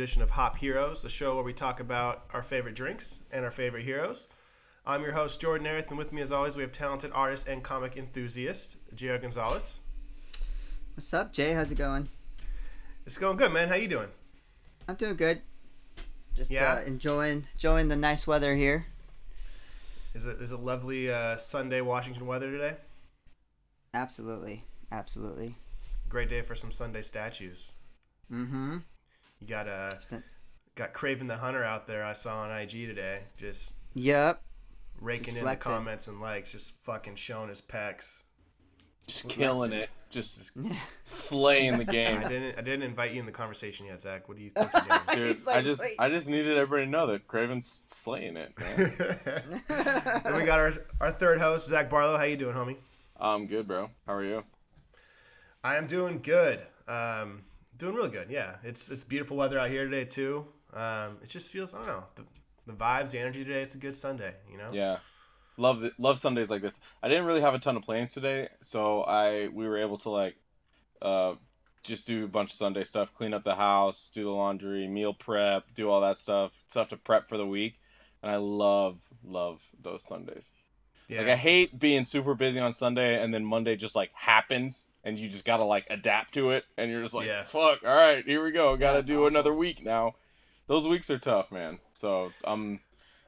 edition of Hop Heroes, the show where we talk about our favorite drinks and our favorite heroes. I'm your host, Jordin Erith, and with me, as always, we have talented artist and comic enthusiast, J.R. Gonzalez. What's up, Jay? How's it going? It's going good, man. How you doing? I'm doing good. Just Yeah? uh, enjoying enjoying the nice weather here. Is it is it lovely uh, Sunday Washington weather today? Absolutely, absolutely. Great day for some Sunday statues. Mm-hmm. You got uh, got Kraven the Hunter out there. I saw on IG today, just Yep. raking Just in the flexing. comments and likes, just fucking showing his pecs. Just killing it. Just slaying the game. I game. didn't I didn't invite you in the conversation yet, Zach. What do you think you're doing? Dude, like, I just "Wait." I just needed everybody to know that Kraven's slaying it, man. and we got our our third host, Zach Barlow. How you doing, homie? I'm good, bro. How are you? I am doing good. Um, doing really good. Yeah, it's it's beautiful weather out here today too. Um, it just feels I don't know the, the vibes, the energy today. It's a good Sunday. You know. Yeah. Love the, love Sundays like this. I didn't really have a ton of plans today, so I we were able to like uh just do a bunch of Sunday stuff, clean up the house, do the laundry, meal prep, do all that stuff, stuff to prep for the week. And I love love those Sundays. Yeah. Like I hate being super busy on Sunday and then Monday just like happens and you just gotta like adapt to it and you're just like, Yeah. fuck, all right, here we go, gotta that's do awful. another week now. Those weeks are tough, man. So I'm um,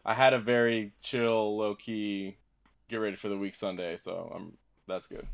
I had a very chill, low key, get ready for the week Sunday. So I'm that's good.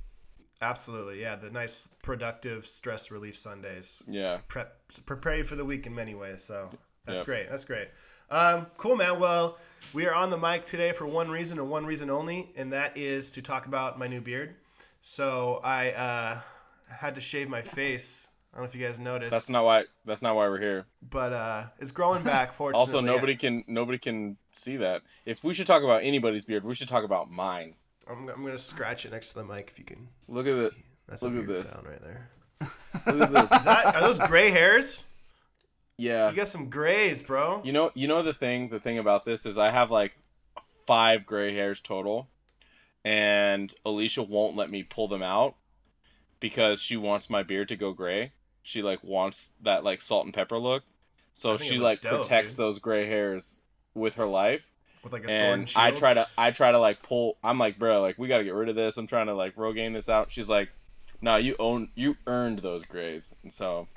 Absolutely. Yeah. The nice, productive, stress relief Sundays. Yeah, Prep prepare you for the week in many ways. So that's great. That's great. Um, cool, man. Well, we are on the mic today for one reason and one reason only, and that is to talk about my new beard. So I uh, had to shave my face. I don't know if you guys noticed. that's not why that's not why we're here. but uh, it's growing back. Fortunately, Also, nobody can nobody can see that. If we should talk about anybody's beard, we should talk about mine. I'm, I'm gonna scratch it next to the mic if you can. Look at it. That's Look a weird sound right there. Look at this. Is that are those gray hairs? Yeah. You got some grays, bro. You know, you know the thing. The thing about this is I have like five gray hairs total, and Alicia won't let me pull them out because she wants my beard to go gray. She like wants that like salt and pepper look, so she like dope, protects dude. those gray hairs with her life. With like a sword and And shield. I try to, I try to like pull. I'm like, bro, like we gotta get rid of this. I'm trying to like Rogaine this out. She's like, no, you own, you earned those grays, and so.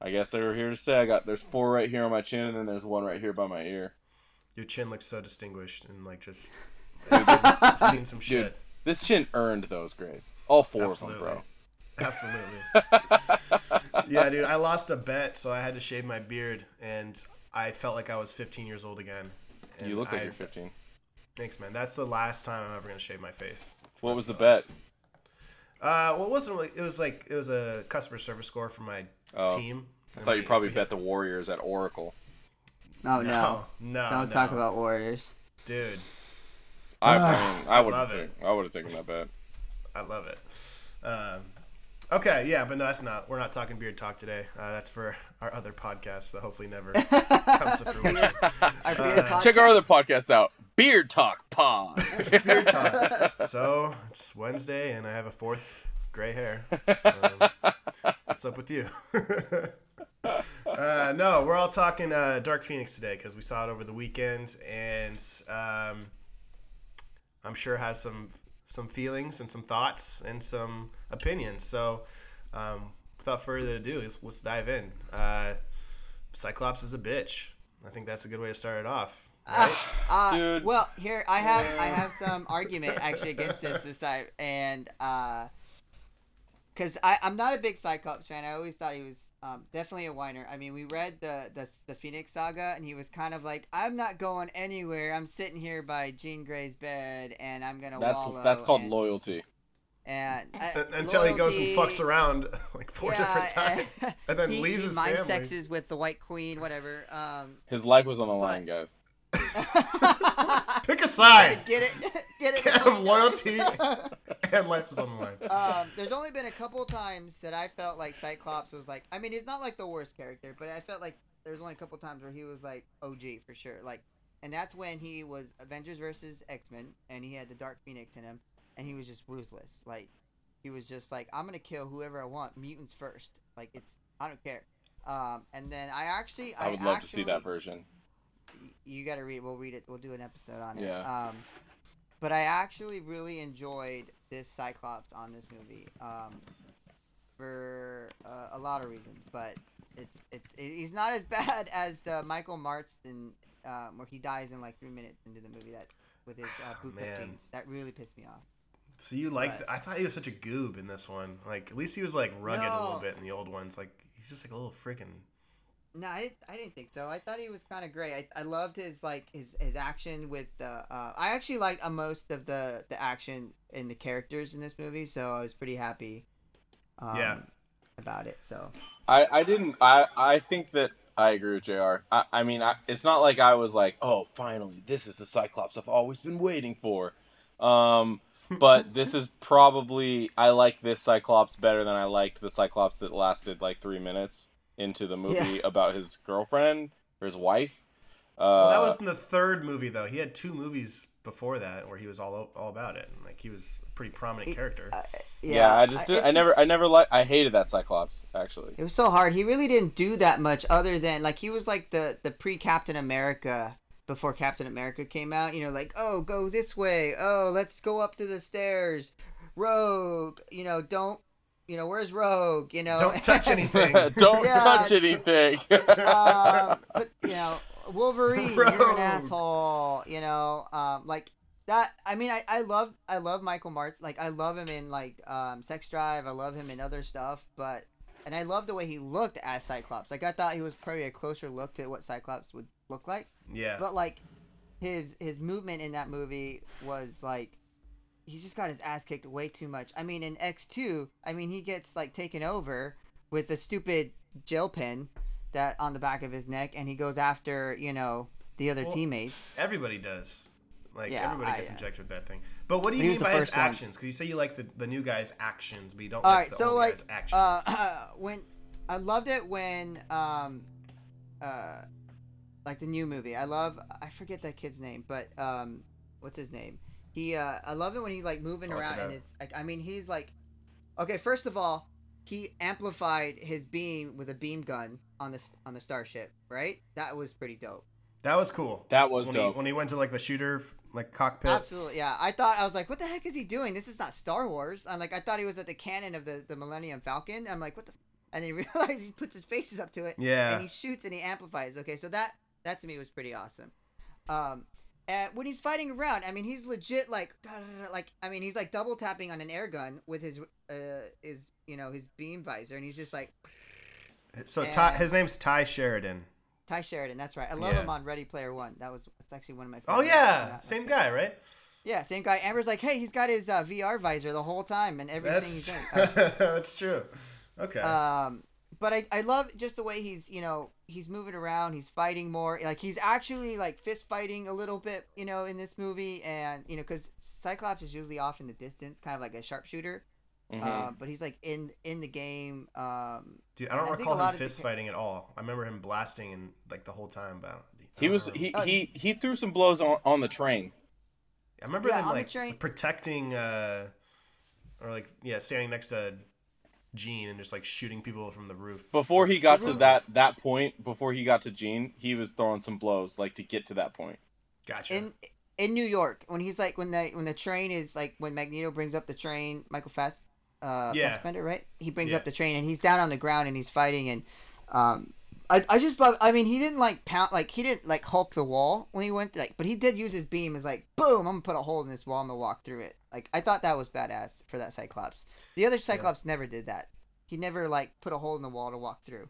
I guess they were here to say I got there's four right here on my chin, and then there's one right here by my ear. Your chin looks so distinguished and like just seen some shit. Dude, this chin earned those grays. All four Absolutely. of them, bro. Absolutely. Yeah, dude. I lost a bet, so I had to shave my beard, and I felt like I was 15 years old again. You look like I- you're 15. Thanks, man. That's the last time I'm ever gonna shave my face. What was the bet? life. Uh, well, it wasn't really. It was like it was a customer service score for my Oh, team. I thought you probably bet the Warriors at Oracle. Oh no! No, no, Don't no. talk about Warriors. dude. I, I mean, I would have love taken, I would have taken that bet. I love it. Um, okay, yeah, but no, that's not. We're not talking beard talk today. Uh, that's for our other podcast that hopefully never comes to fruition. Our Uh, Check our other podcast out, Beard Talk Pod. beard talk. So it's Wednesday, and I have a fourth gray hair. Um, what's up with you? uh, no, we're all talking uh, Dark Phoenix today because we saw it over the weekend, and um, I'm sure has some some feelings and some thoughts and some opinions. So, um, without further ado, let's, let's dive in. Uh, Cyclops is a bitch. I think that's a good way to start it off. Right? Uh, Dude. Well, here I have I have some argument actually against this this time, and because I I'm not a big Cyclops fan. I always thought he was um, definitely a whiner. I mean, we read the, the the Phoenix Saga, and he was kind of like, I'm not going anywhere. I'm sitting here by Jean Grey's bed, and I'm gonna That's wallow. that's called and, loyalty. And uh, Un- until he goes and fucks around like four different and- times, and then he, leaves he his mind family. sexes with the White Queen, whatever. Um, His life was on the line, guys. Pick a side. get it, get it. Can't have loyalty and life is on the line. um, there's only been a couple times that I felt like Cyclops was like. I mean, he's not like the worst character, but I felt like there's only a couple times where he was like OG for sure. Like, and that's when he was Avengers versus X Men, and he had the Dark Phoenix in him, and he was just ruthless. Like he was just like, I'm gonna kill whoever I want, mutants first. Like it's I don't care. Um, and then I actually I would love to see that version. Y- you got to read. We'll read it. We'll do an episode on it. Yeah. Um, but I actually really enjoyed this Cyclops on this movie. Um, for uh, a lot of reasons, but it's it's he's not as bad as the Michael Marston um, where he dies in like three minutes into the movie that with his uh, bootcut Man. jeans. That really pissed me off. So you liked? But- I thought he was such a goob in this one. Like at least he was like rugged a little bit in the old ones. Like he's just like a little freaking. No, I didn't, I didn't think so. I thought he was kind of great. I, I loved his like his, his action with the. Uh, I actually liked uh, most of the the action in the characters in this movie, so I was pretty happy. Um, Yeah. About it, so I, I didn't I, I think that I agree with Jr. I, I mean I, it's not like I was like oh finally this is the Cyclops I've always been waiting for, um, but this is probably I like this Cyclops better than I liked the Cyclops that lasted like three minutes into the movie Yeah. about his girlfriend or his wife. Uh, Well, that was in the third movie though. He had two movies before that where he was all all about it. And, like he was a pretty prominent He- character. uh, yeah, I just did, it's I never just- I never like I hated that Cyclops actually. It was so hard. He really didn't do that much other than like he was like the the pre Captain America before Captain America came out. You know, like oh go this way. Oh let's go up to the stairs. Rogue. You know don't. You know where's Rogue? You know Don't touch anything. Don't Yeah. touch anything. um, but you know, Wolverine, you're an asshole. You know, um, like that. I mean, I, I love I love Michael Martz. Like I love him in like um, Sex Drive. I love him in other stuff. But and I love the way he looked as Cyclops. Like I thought he was probably a closer look to what Cyclops would look like. yeah. But like his his movement in that movie was like he just got his ass kicked way too much. I mean, in X two, I mean he gets like taken over with a stupid gel pen that on the back of his neck, and he goes after you know the other Well, teammates. Everybody does. Like Yeah, everybody I- gets injected with that thing. But what do you mean by his one. actions? Because you say you like the, the new guy's actions, but you don't All like right, the so old like guy's actions. uh, when I loved it when um uh like the new movie. I love I forget that kid's name, but um what's his name? He uh I love it when he like moving I'll around and up. it's like I mean he's like okay first of all he amplified his beam with a beam gun on the on the starship right that was pretty dope that was cool. that was when dope. he when he went to like the shooter like cockpit. absolutely yeah I thought I was like what the heck is he doing this is not Star Wars I'm like I thought he was at the cannon of the the Millennium Falcon I'm like what the and then he realized he puts his faces up to it Yeah. and he shoots and he amplifies. Okay, so that that to me was pretty awesome. Um, and when he's fighting around, I mean, he's legit like da, da, da, like I mean, he's like double tapping on an air gun with his uh his you know his beam visor, and he's just like so Ty, his name's Tye Sheridan. Tye Sheridan. That's right. I love Yeah. him on Ready Player One. That was that's actually one of my. Oh yeah, same guy, right? Yeah, same guy. Amber's like, hey, he's got his uh, VR visor the whole time and everything That's he's doing. Uh, that's true. Okay. um but I, I love just the way he's you know he's moving around he's fighting more like he's actually like fist fighting a little bit you know in this movie and you know because cyclops is usually off in the distance kind of like a sharpshooter Mhm. uh, but he's like in in the game um Dude, I don't recall a lot him of the fist fighting at all. I remember him blasting and like the whole time, but I don't- I he don't was he, Oh, he he threw some blows on, on the train. I remember Yeah, him on the like protecting, uh, or like yeah, standing next to Jean and just like shooting people from the roof. Before he got to that that point, before he got to Jean, he was throwing some blows like to get to that point. Gotcha. in in new york when he's like when the when the train is like when magneto brings up the train michael Fass, uh Yeah. Fassbender, right he brings Yeah. up the train and he's down on the ground and he's fighting and um I, I just love I mean he didn't like pound like he didn't like Hulk the wall when he went like but he did use his beam as like boom I'm gonna put a hole in this wall I'm gonna walk through it like I thought that was badass for that Cyclops the other Cyclops never did that he never like put a hole in the wall to walk through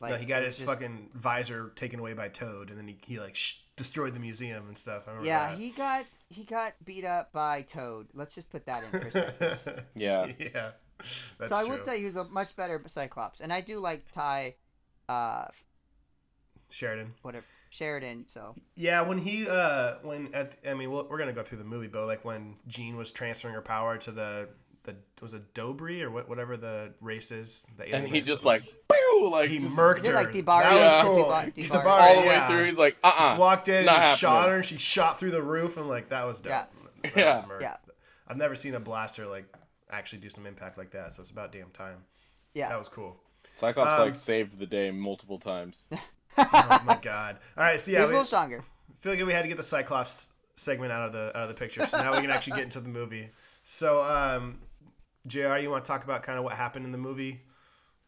like no, he got his just- fucking visor taken away by Toad, and then he, he like sh- destroyed the museum and stuff. I remember yeah that. he got he got beat up by Toad let's just put that in perspective Yeah. yeah. That's so I true. would say he was a much better Cyclops, and I do like Tye, uh, Sheridan. whatever Sheridan. So Yeah, when he uh when at I mean we'll, we're gonna go through the movie, but like when Jean was transferring her power to the the was it D'Bari or what whatever the race is, the And he race just was- like, "Pew!" Like he just murked Is her. like D'Bari? That was cool. Debar- Debar- Debar, all the yeah. way through. He's like, uh, Just uh walked in not and shot her, and she shot through the roof, and like that was dope. Yeah. That Yeah. was murk. Yeah. I've never seen a blaster like actually do some impact like that, so it's about damn time. Yeah. That was cool. Cyclops Um, like saved the day multiple times. oh my god! All right, so he yeah, was a we, little stronger. feel like we had to get the Cyclops segment out of the out of the picture. So now we can actually get into the movie. So, um, Jr., you want to talk about kind of what happened in the movie?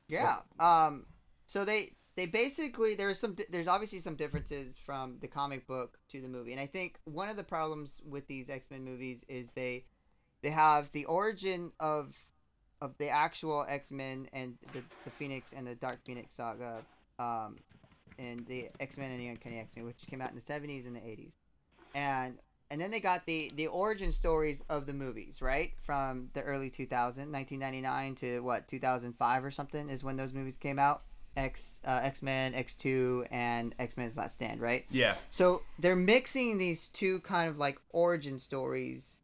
Yeah. Um. So they they basically there's some there's obviously some differences from the comic book to the movie, and I think one of the problems with these X Men movies is they they have the origin of of the actual X Men and the, the Phoenix and the Dark Phoenix saga, um, and the X Men and the Uncanny X Men, which came out in the seventies and the eighties, and and then they got the the origin stories of the movies, right? From the early 2000, 1999 to what 2005 or something is when those movies came out. X uh, X Men, X Two, and X Men's Last Stand, right? Yeah, So they're mixing these two kind of like origin stories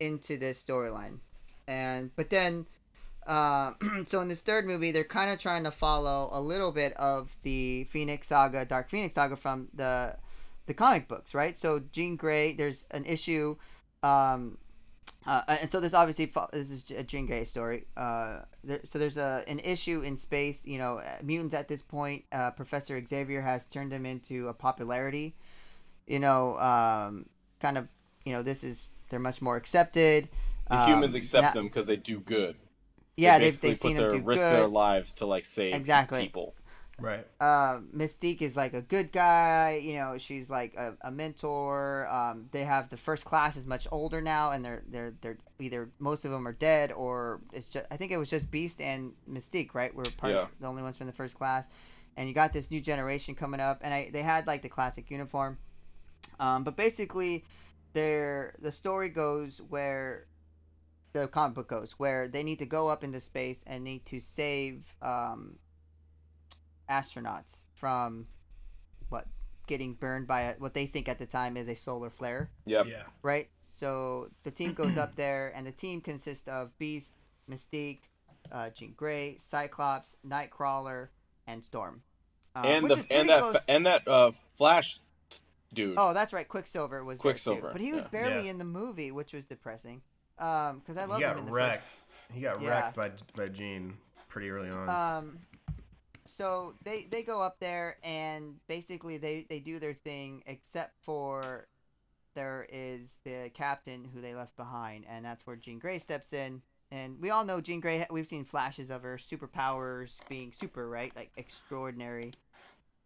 into this storyline, and but then, uh, so in this third movie, they're kind of trying to follow a little bit of the Phoenix Saga, Dark Phoenix Saga from the the comic books, right? So Jean Grey, there's an issue, um, uh, and so this obviously fo- this is a Jean Grey story. Uh, there, so there's a an issue in space. You know, uh, mutants at this point. Uh, Professor Xavier has turned them into a popularity. You know, um, kind of. You know, this is they're much more accepted. The Um, humans accept na- them because they do good. Yeah, they they've, they've seen put them their do risk good. their lives to like save Exactly. people. right. uh, Mystique is like a good guy. You know, she's like a, a mentor. Um, they have the first class is much older now, and they're they're they're either most of them are dead or it's just I think it was just Beast and Mystique, right? We're part Yeah. the only ones from the first class, and you got this new generation coming up, and I they had like the classic uniform, um, but basically, their the story goes where the comic book goes where they need to go up into space and need to save um, astronauts from what getting burned by a, what they think at the time is a solar flare, Yep. Yeah. right? So the team goes up there, and the team consists of Beast, Mystique, uh, Jean Grey, Cyclops, Nightcrawler, and Storm. Uh, and the and that close- and that uh Flash dude. Oh, that's right. Quicksilver was there Quicksilver, too. but he was yeah. barely Yeah. in the movie, which was depressing. Um, because I He love him in got the wrecked. First. He got Yeah. wrecked by by Jean pretty early on. Um, so they they go up there and basically they they do their thing, except for there is the captain who they left behind, and that's where Jean Grey steps in. And we all know Jean Grey. We've seen flashes of her superpowers being super, right? Like extraordinary.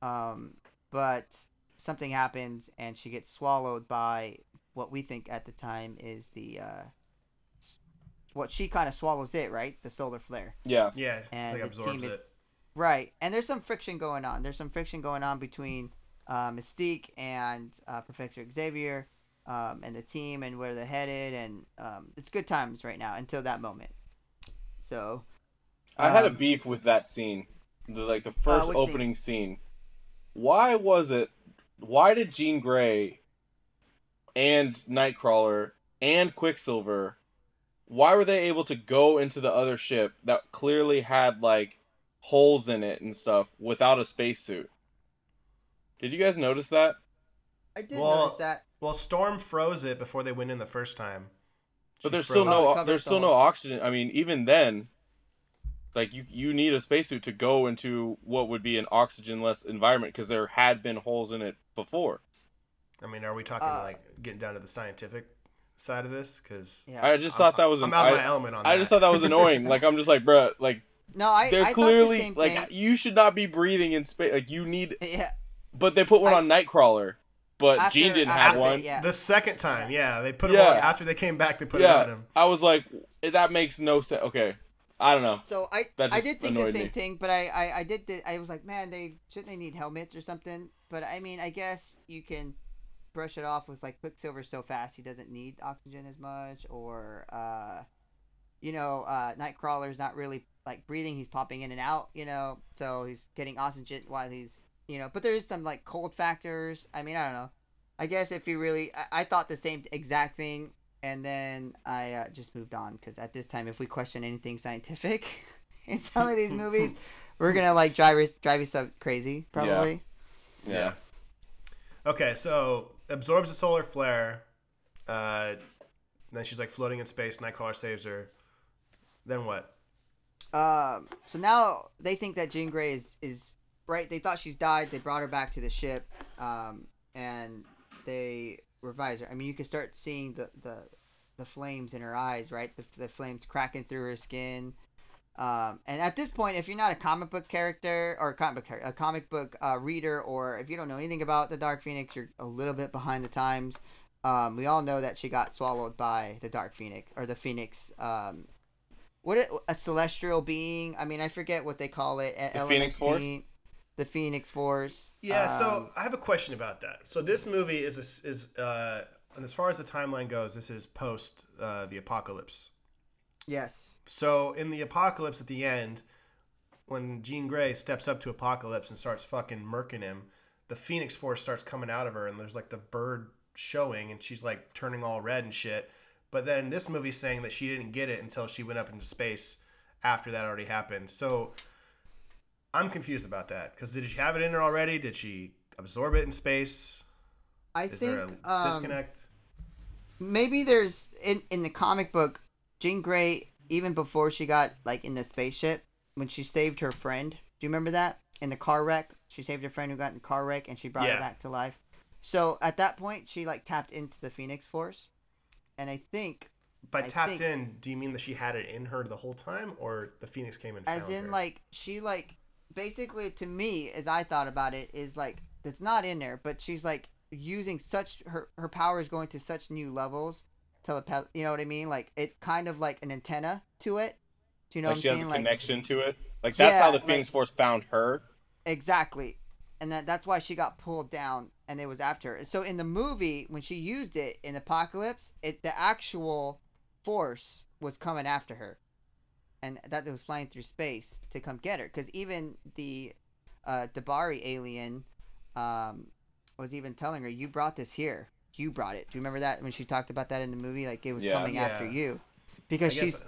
Um, but something happens and she gets swallowed by what we think at the time is the uh, what she kind of swallows it, right? The solar flare. yeah. yeah, and like the absorbs team is- it. Right, and there's some friction going on. There's some friction going on between uh, Mystique and uh, Professor Xavier um, and the team and where they're headed, and um, it's good times right now until that moment. So, I had a um, beef with that scene. The like the first which scene? opening scene. Why was it why did Jean Grey and Nightcrawler and Quicksilver why were they able to go into the other ship that clearly had like holes in it and stuff without a spacesuit? Did you guys notice that? I did Well, notice that. Well, Storm froze it before they went in the first time. But there's still froze- Oh, no there's still no oxygen. I mean, even then, like you you need a spacesuit to go into what would be an oxygenless environment because there had been holes in it before. I mean, are we talking Uh, like getting down to the scientific side of this? Because Yeah. I just thought that was I'm an, out of my element on I that. just thought that was annoying. Like I'm just like, bruh, like no, I, they're I clearly the same like thing. you should not be breathing in space. Like you need, Yeah, but they put one I- on Nightcrawler, but After- Jean didn't after- have one. yeah. the second time, yeah, they put him Yeah. on after they came back. They put it on Yeah, him. I was like, that makes no sense. Okay, I don't know. So I I did think the same me. thing, but I, I I did th- I was like, man, they shouldn't they need helmets or something? But I mean, I guess you can brush it off with like Quicksilver so fast he doesn't need oxygen as much, or uh, you know, uh, Nightcrawler's not really like breathing; he's popping in and out, you know, so he's getting oxygen while he's you know. But there is some like cold factors. I mean, I don't know. I guess if you really, I, I thought the same exact thing, and then I uh, just moved on because at this time, if we question anything scientific in some of these movies, we're gonna like drive drive you so crazy, probably. Yeah. Okay, so absorbs the solar flare. Uh, then she's like floating in space. Nightcrawler saves her. Then what? Um, so now they think that Jean Grey is is right. They thought she's died. They brought her back to the ship, um, and they revise her. I mean, you can start seeing the the, the flames in her eyes, right? The, the flames cracking through her skin. Um, and at this point, if you're not a comic book character or a comic book a comic book uh, reader, or if you don't know anything about the Dark Phoenix, you're a little bit behind the times. Um, we all know that she got swallowed by the Dark Phoenix or the Phoenix. Um, what it, a celestial being? I mean, I forget what they call it. The Phoenix Force? Being, the Phoenix Force. Yeah, so Um, I have a question about that. So this movie is a, is uh, and as far as the timeline goes, this is post uh, the apocalypse. Yes, So in the apocalypse at the end, when Jean Grey steps up to Apocalypse and starts fucking murking him, the Phoenix Force starts coming out of her, and there's like the bird showing, and she's like turning all red and shit. But then this movie's saying that she didn't get it until she went up into space after that already happened. So I'm confused about that because did she have it in her already? Did she absorb it in space? I Is think there a um, disconnect? maybe there's in in the comic book, Jean Grey even before she got like in the spaceship when she saved her friend. Do you remember that in the car wreck? She saved her friend who got in a car wreck and she brought Yeah. her back to life. So at that point, she like tapped into the Phoenix Force, and I think By I tapped think- in, do you mean that she had it in her the whole time, or the Phoenix came and as in her? like she like basically to me as i thought about it is like it's not in there but she's like using such her her power is going to such new levels telepath you know what i mean? Like it kind of like an antenna to it. Do you know like what she i'm has a like connection to it. Like that's how the Phoenix like- Force found her. exactly. And that that's why she got pulled down and it was after her. so in the movie when she used it in apocalypse it the actual force was coming after her. And that it was flying through space to come get her. Because even the uh D'Bari alien um was even telling her you brought this here you brought it do you remember that when she talked about that in the movie like it was Yeah. coming after you because guess, she's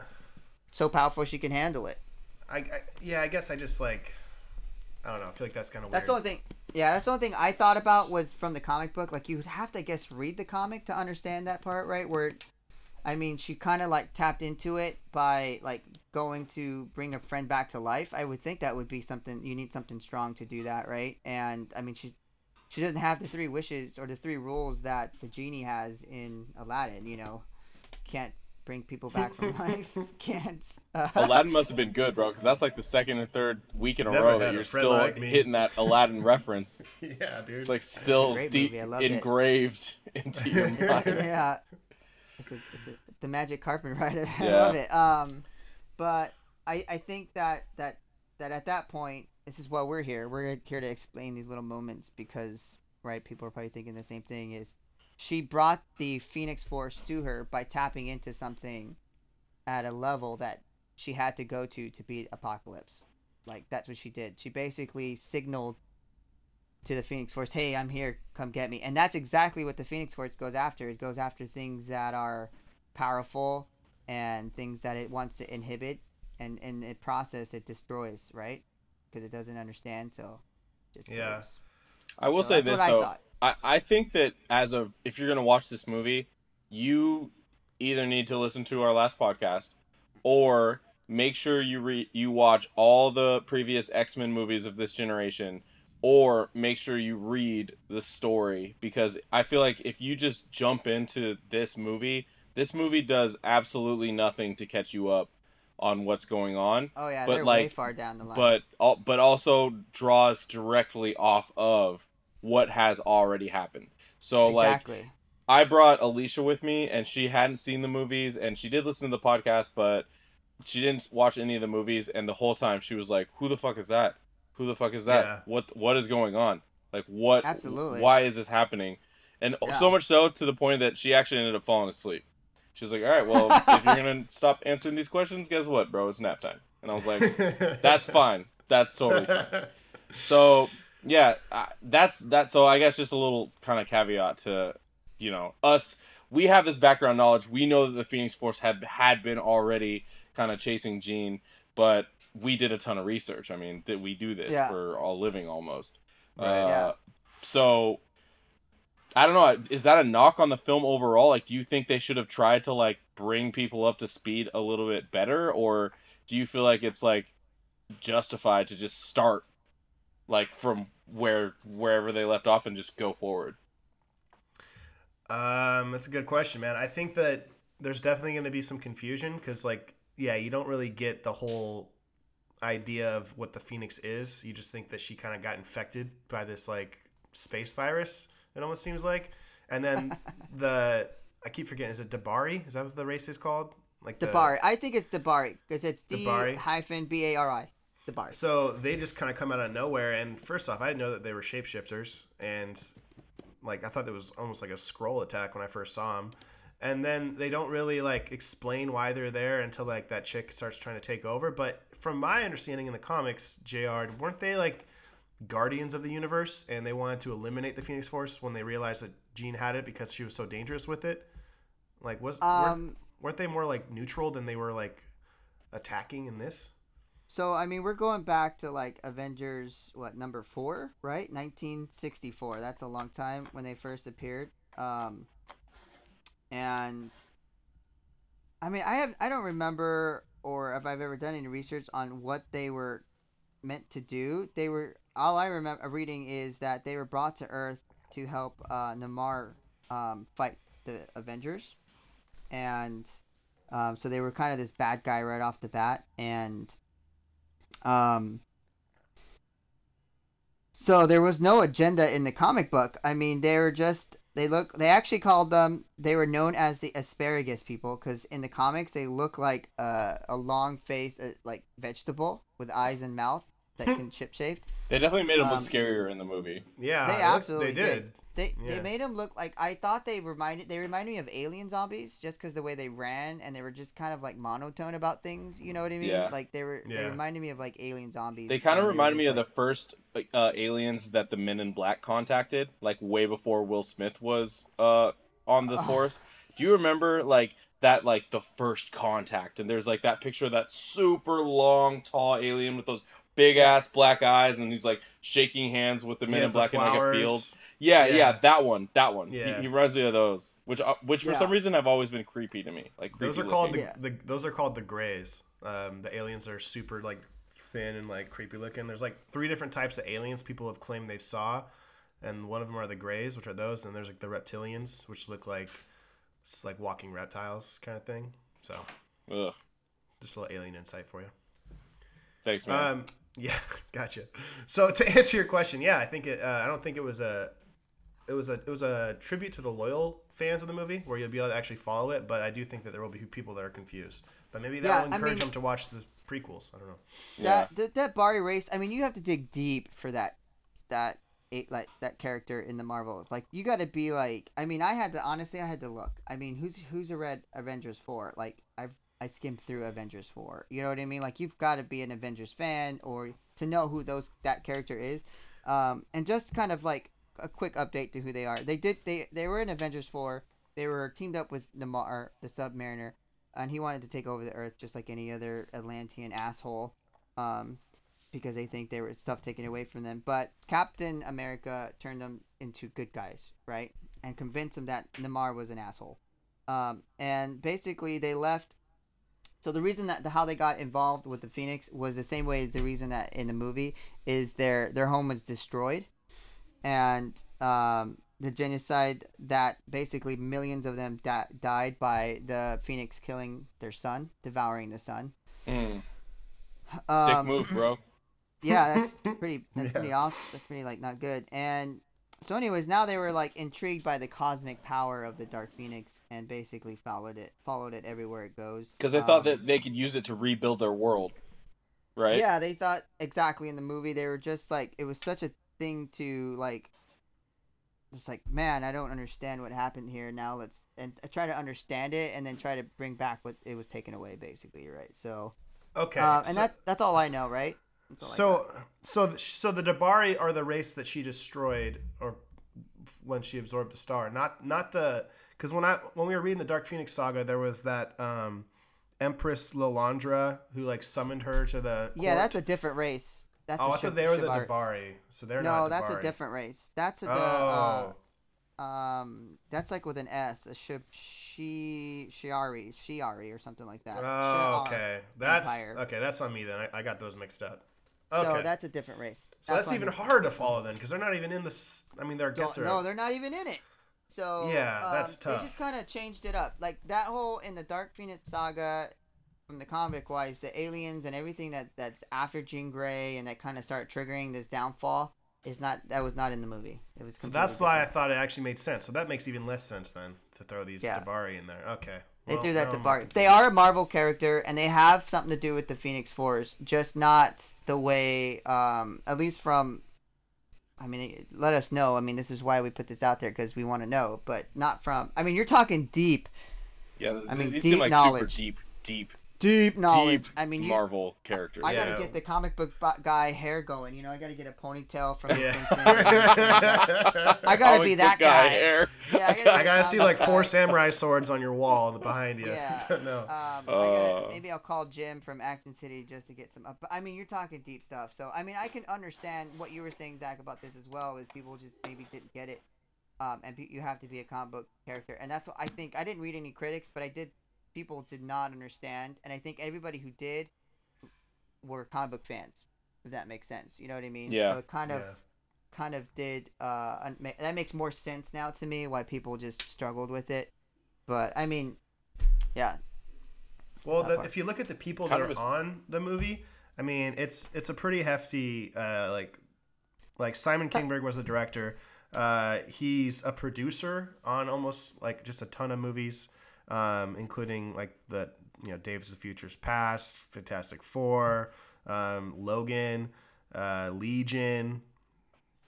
so powerful she can handle it I, I yeah, I guess I just like I don't know. I feel like that's kind of weird. That's the only thing. Yeah, that's the only thing I thought about was from the comic book. Like you would have to, I guess, read the comic to understand that part, right? Where, I mean, she kind of like tapped into it by like going to bring a friend back to life. I would think that would be something you need something strong to do that, right? And I mean, she's she doesn't have the three wishes or the three rules that the genie has in Aladdin. You know, can't bring people back from life. Can't. Uh, Aladdin must have been good, bro, because that's like the second and third week in a Never row that you're still like hitting that Aladdin reference. yeah, dude. It's like still great deep movie, I loved it. engraved into your mind. yeah. It's a, it's a, the magic carpet ride. I Yeah. love it. Um, but I, I think that, that that at that point, this is why we're here. We're here to explain these little moments because right, people are probably thinking the same thing. Is she brought the Phoenix Force to her by tapping into something at a level that she had to go to to beat Apocalypse. Like that's what she did. She basically signaled to the Phoenix Force, "Hey, I'm here. Come get me." And that's exactly what the Phoenix Force goes after. It goes after things that are powerful and things that it wants to inhibit, and in the process, it destroys, right? Because it doesn't understand. So, just Yeah. goes. I will So say that's this what I thought. I, I think that as of if you're gonna watch this movie, you either need to listen to our last podcast or make sure you re- you watch all the previous X-Men movies of this generation or make sure you read the story because I feel like if you just jump into this movie, this movie does absolutely nothing to catch you up on what's going on Oh yeah, but, they're way like, far down the line. but al- but also draws directly off of what has already happened. So like. I brought Alicia with me and she hadn't seen the movies and she did listen to the podcast but she didn't watch any of the movies and the whole time she was like who the fuck is that? Who the fuck is that? Yeah. What what is going on? Like what Absolutely. why is this happening? And Yeah. so much so to the point that she actually ended up falling asleep. She was like, "All right, well, if you're going to stop answering these questions, guess what, bro? It's nap time." And I was like, "That's fine. That's totally fine." So yeah, uh, that's that. So I guess just a little kind of caveat to, you know, us. We have this background knowledge. We know that the Phoenix Force had had been already kind of chasing Jean, but we did a ton of research. I mean, that we do this Yeah. for all living almost. Right. Uh, Yeah. So I don't know. Is that a knock on the film overall? Like, do you think they should have tried to like bring people up to speed a little bit better, or do you feel like it's like justified to just start like from where wherever they left off and just go forward? Um, that's a good question, man. I think that there's definitely going to be some confusion because, like, yeah, you don't really get the whole idea of what the Phoenix is. You just think that she kind of got infected by this like space virus. It almost seems like, and then the I keep forgetting. Is it D'Bari? Is that what the race is called? Like D'Bari. I think it's D'Bari because it's D D'Bari? hyphen B A R I. D'Bari. So they just kind of come out of nowhere. And first off, I didn't know that they were shapeshifters. And like, I thought it was almost like a Skrull attack when I first saw them. And then they don't really like explain why they're there until like that chick starts trying to take over. But from my understanding in the comics, Jr. weren't they like guardians of the universe and they wanted to eliminate the Phoenix Force when they realized that Jean had it because she was so dangerous with it? Like, was weren't, Um. weren't they more like neutral than they were like attacking in this? So I mean, we're going back to like Avengers, what number four, right? 1964. That's a long time when they first appeared. Um, and I mean, I have I don't remember or if I've ever done any research on what they were meant to do. They were all I remember reading is that they were brought to Earth to help uh, Namor um, fight the Avengers, and um, so they were kind of this bad guy right off the bat, and um, so there was no agenda in the comic book. I mean, they were just they look. They actually called them. They were known as the asparagus people because in the comics they look like a, a long face, uh, like vegetable with eyes and mouth that can chip shaped. They definitely made him Um, look scarier in the movie. Yeah, They absolutely they did. They Yeah. they made them look like I thought they reminded they reminded me of alien zombies just because the way they ran and they were just kind of like monotone about things. You know what I mean? Yeah. Like they were they reminded me of like alien zombies. They kind of reminded me just, of the first uh, aliens that the Men in Black contacted, like way before Will Smith was uh, on the Oh. force. Do you remember like that, like the first contact? And there's like that picture of that super long, tall alien with those big ass black eyes, and he's like shaking hands with the Men in Black in like a flowers. field. Yeah, yeah, Yeah. that one, that one. Yeah. He, he reminds me of those, which uh, which for Yeah. some reason have always been creepy to me. Like Those are creepy called the, Yeah. the those are called the grays. Um, the aliens are super like thin and like creepy looking. There's like three different types of aliens people have claimed they saw, and one of them are the grays, which are those, and there's like the reptilians, which look like just like walking reptiles kind of thing. So Ugh. just a little alien insight for you. Thanks, man. Um, yeah, gotcha. So to answer your question, yeah, I think it. Uh, I don't think it was a. It was a it was a tribute to the loyal fans of the movie where you'll be able to actually follow it, but I do think that there will be people that are confused. But maybe that Yeah, will I encourage mean- them to watch the prequels. I don't know. yeah. that that that Bari race. I mean, you have to dig deep for that that eight like that character in the Marvels. Like you got to be like. I mean, I had to honestly, I had to look. I mean, who's who's a Red Avengers for? Like I've I skimmed through Avengers four. You know what I mean? Like you've got to be an Avengers fan or to know who those that character is. Um, and just kind of like a quick update to who they are. They did they they were in Avengers four. They were teamed up with Namor, the Submariner, and he wanted to take over the Earth just like any other Atlantean asshole, um, because they think they were stuff taken away from them. But Captain America turned them into good guys, right, and convinced them that Namor was an asshole. Um, and basically they left. So the reason that the, how they got involved with the Phoenix was the same way as the reason that in the movie is their their home was destroyed, and um, the genocide that basically millions of them da- died by the Phoenix killing their son, devouring the son. Mm. Dick Um, move, bro. yeah, that's pretty. That's Yeah. pretty awesome. That's pretty like not good. And so, anyways, now they were like intrigued by the cosmic power of the Dark Phoenix and basically followed it, followed it everywhere it goes. Because they thought Um, that they could use it to rebuild their world, right? Yeah, they thought exactly in the movie they were just like it was such a thing to like. It's like, man, I don't understand what happened here. Now let's and uh, try to understand it, and then try to bring back what it was taken away, basically, right? So, Okay, uh, and so, that that's all I know, right? That's all I so so th- so the D'Bari are the race that she destroyed, or when she absorbed the star. Not not the because when I when we were reading the Dark Phoenix saga, there was that um, Empress Lilandra who like summoned her to the. Yeah, that's a different race. That's Oh, I thought they were the. D'Bari, so they're No, that's a different race. That's a, the Oh, uh, um, that's like with an S, a Shib Shi Shiari Shiari or something like that. oh, Shi'ar. okay. That's Empire. okay. That's on me then. I, I got those mixed up. So Okay. that's a different race. So that's, why even hard to follow then, because they're not even in this. I mean, they're I guess they're. no, they're not even in it. So Yeah, um, that's They just kind of changed it up, like that whole in the Dark Phoenix saga, from the comic wise, the aliens and everything that that's after Jean Grey and that kind of start triggering this downfall is not that was not in the movie. It was. so that's why I thought it actually made sense. So that makes even less sense then to throw these Yeah. In there. Okay. They Well, threw that to Bart. They are a Marvel character, and they have something to do with the Phoenix Force, just not the way, um, at least from. I mean, let us know. I mean, this is why we put this out there because we want to know, but not from. I mean, you're talking deep, Yeah, I mean, these deep seem like knowledge. super deep, deep, deep knowledge. deep I mean, you, Marvel characters. I gotta get the comic book bu- guy hair going. You know, I gotta get a ponytail from the Yeah. Simpsons. I gotta Comic be that guy. hair. Yeah, I gotta, I gotta see comic like four guy. samurai swords on your wall behind you. Yeah. no. Um, Uh. gotta, maybe I'll call Jim from Action City just to get some. Up. I mean, you're talking deep stuff, so I mean, I can understand what you were saying, Zach, about this as well. Is people just maybe didn't get it, um, and pe- you have to be a comic book character, and that's what I think. I didn't read any critics, but I did. People did not understand, and I think everybody who did were comic book fans. If that makes sense, you know what I mean? Yeah. So it kind of, Yeah. kind of did. Uh, that makes more sense now to me why people just struggled with it. But I mean, yeah, Well, the, if you look at the people Kind that are a s- on the movie, I mean, it's it's a pretty hefty uh, like like Simon Kinberg was the director. Uh, he's a producer on almost like just a ton of movies, um, including like the you know Days of Future's Past, Fantastic Four, um, Logan, uh, Legion,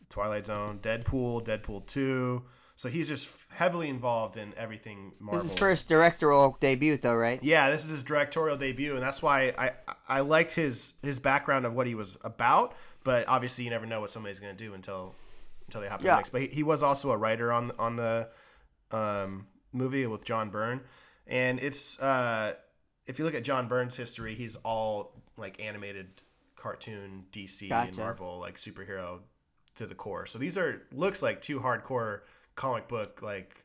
Twilight Zone, Deadpool, Deadpool Two. So he's just heavily involved in everything Marvel. this is his first directorial debut, though, right? Yeah, this is his directorial debut, and that's why I I liked his his background of what he was about. But obviously, you never know what somebody's going to do until until they hop in Yeah. the mix. But he, he was also a writer on on the um, movie with John Byrne, and it's uh, if you look at John Byrne's history, he's all like animated cartoon DC and Marvel like superhero to the core. So these are looks like two hardcore comic book like.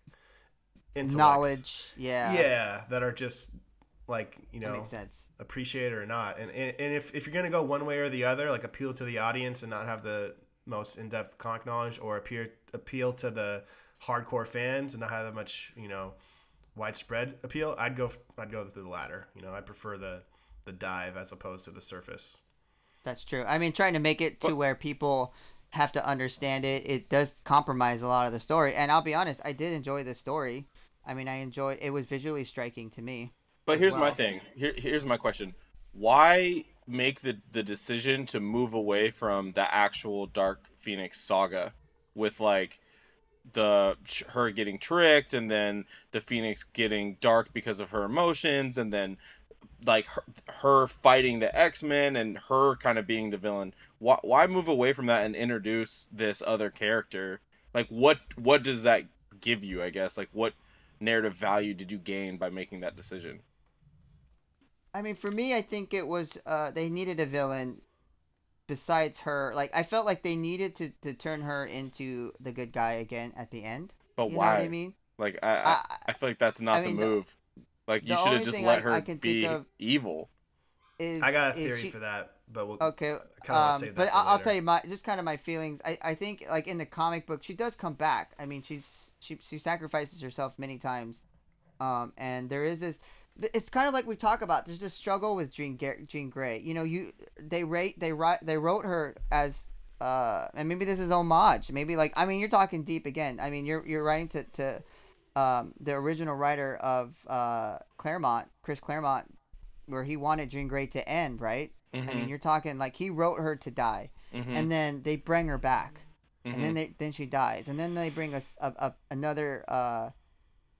Knowledge, yeah, Yeah, that are just like you know appreciate it or not. And and, and if, if you're gonna go one way or the other, like appeal to the audience and not have the most in depth comic knowledge, or appeal appeal to the hardcore fans and not have that much you know widespread appeal, I'd go I'd go through the latter. You know, I prefer the the dive as opposed to the surface. That's true. I mean, trying to make it to But- where people have to understand it, it does compromise a lot of the story. And I'll be honest, I did enjoy the story. I mean, I enjoyed. It was visually striking to me. But as here's my thing. Here, here's my question. Why make the the decision to move away from the actual Dark Phoenix saga with like the her getting tricked and then the Phoenix getting dark because of her emotions and then like her, her fighting the X-Men and her kind of being the villain. Why why move away from that and introduce this other character? Like what what does that give you, I guess? Like what narrative value did you gain by making that decision? I mean, for me, I think it was uh, they needed a villain besides her. Like, I felt like they needed to, to turn her into the good guy again at the end. But You why? know what I mean? Like I, I, I, I feel like that's not I mean, the the- move. like you should have just let I- her I can be evil. is I got a theory she- for that, but we'll Okay, um, but I'll, I'll later. tell you my just kind of my feelings. I, I think like in the comic book, she does come back. I mean, she's she she sacrifices herself many times, um, and there is this. It's kind of like we talk about. There's this struggle with Jean Jean Grey. You know, you they rate they write they wrote her as uh, and maybe this is homage. Maybe like I mean, you're talking deep again. I mean, you're you're writing to to um, the original writer of uh, Claremont, Chris Claremont, where he wanted Jean Grey to end, right? I Mm-hmm, mean, you're talking like he wrote her to die, mm-hmm, and then they bring her back, and mm-hmm. then they then she dies, and then they bring us a, a, another uh,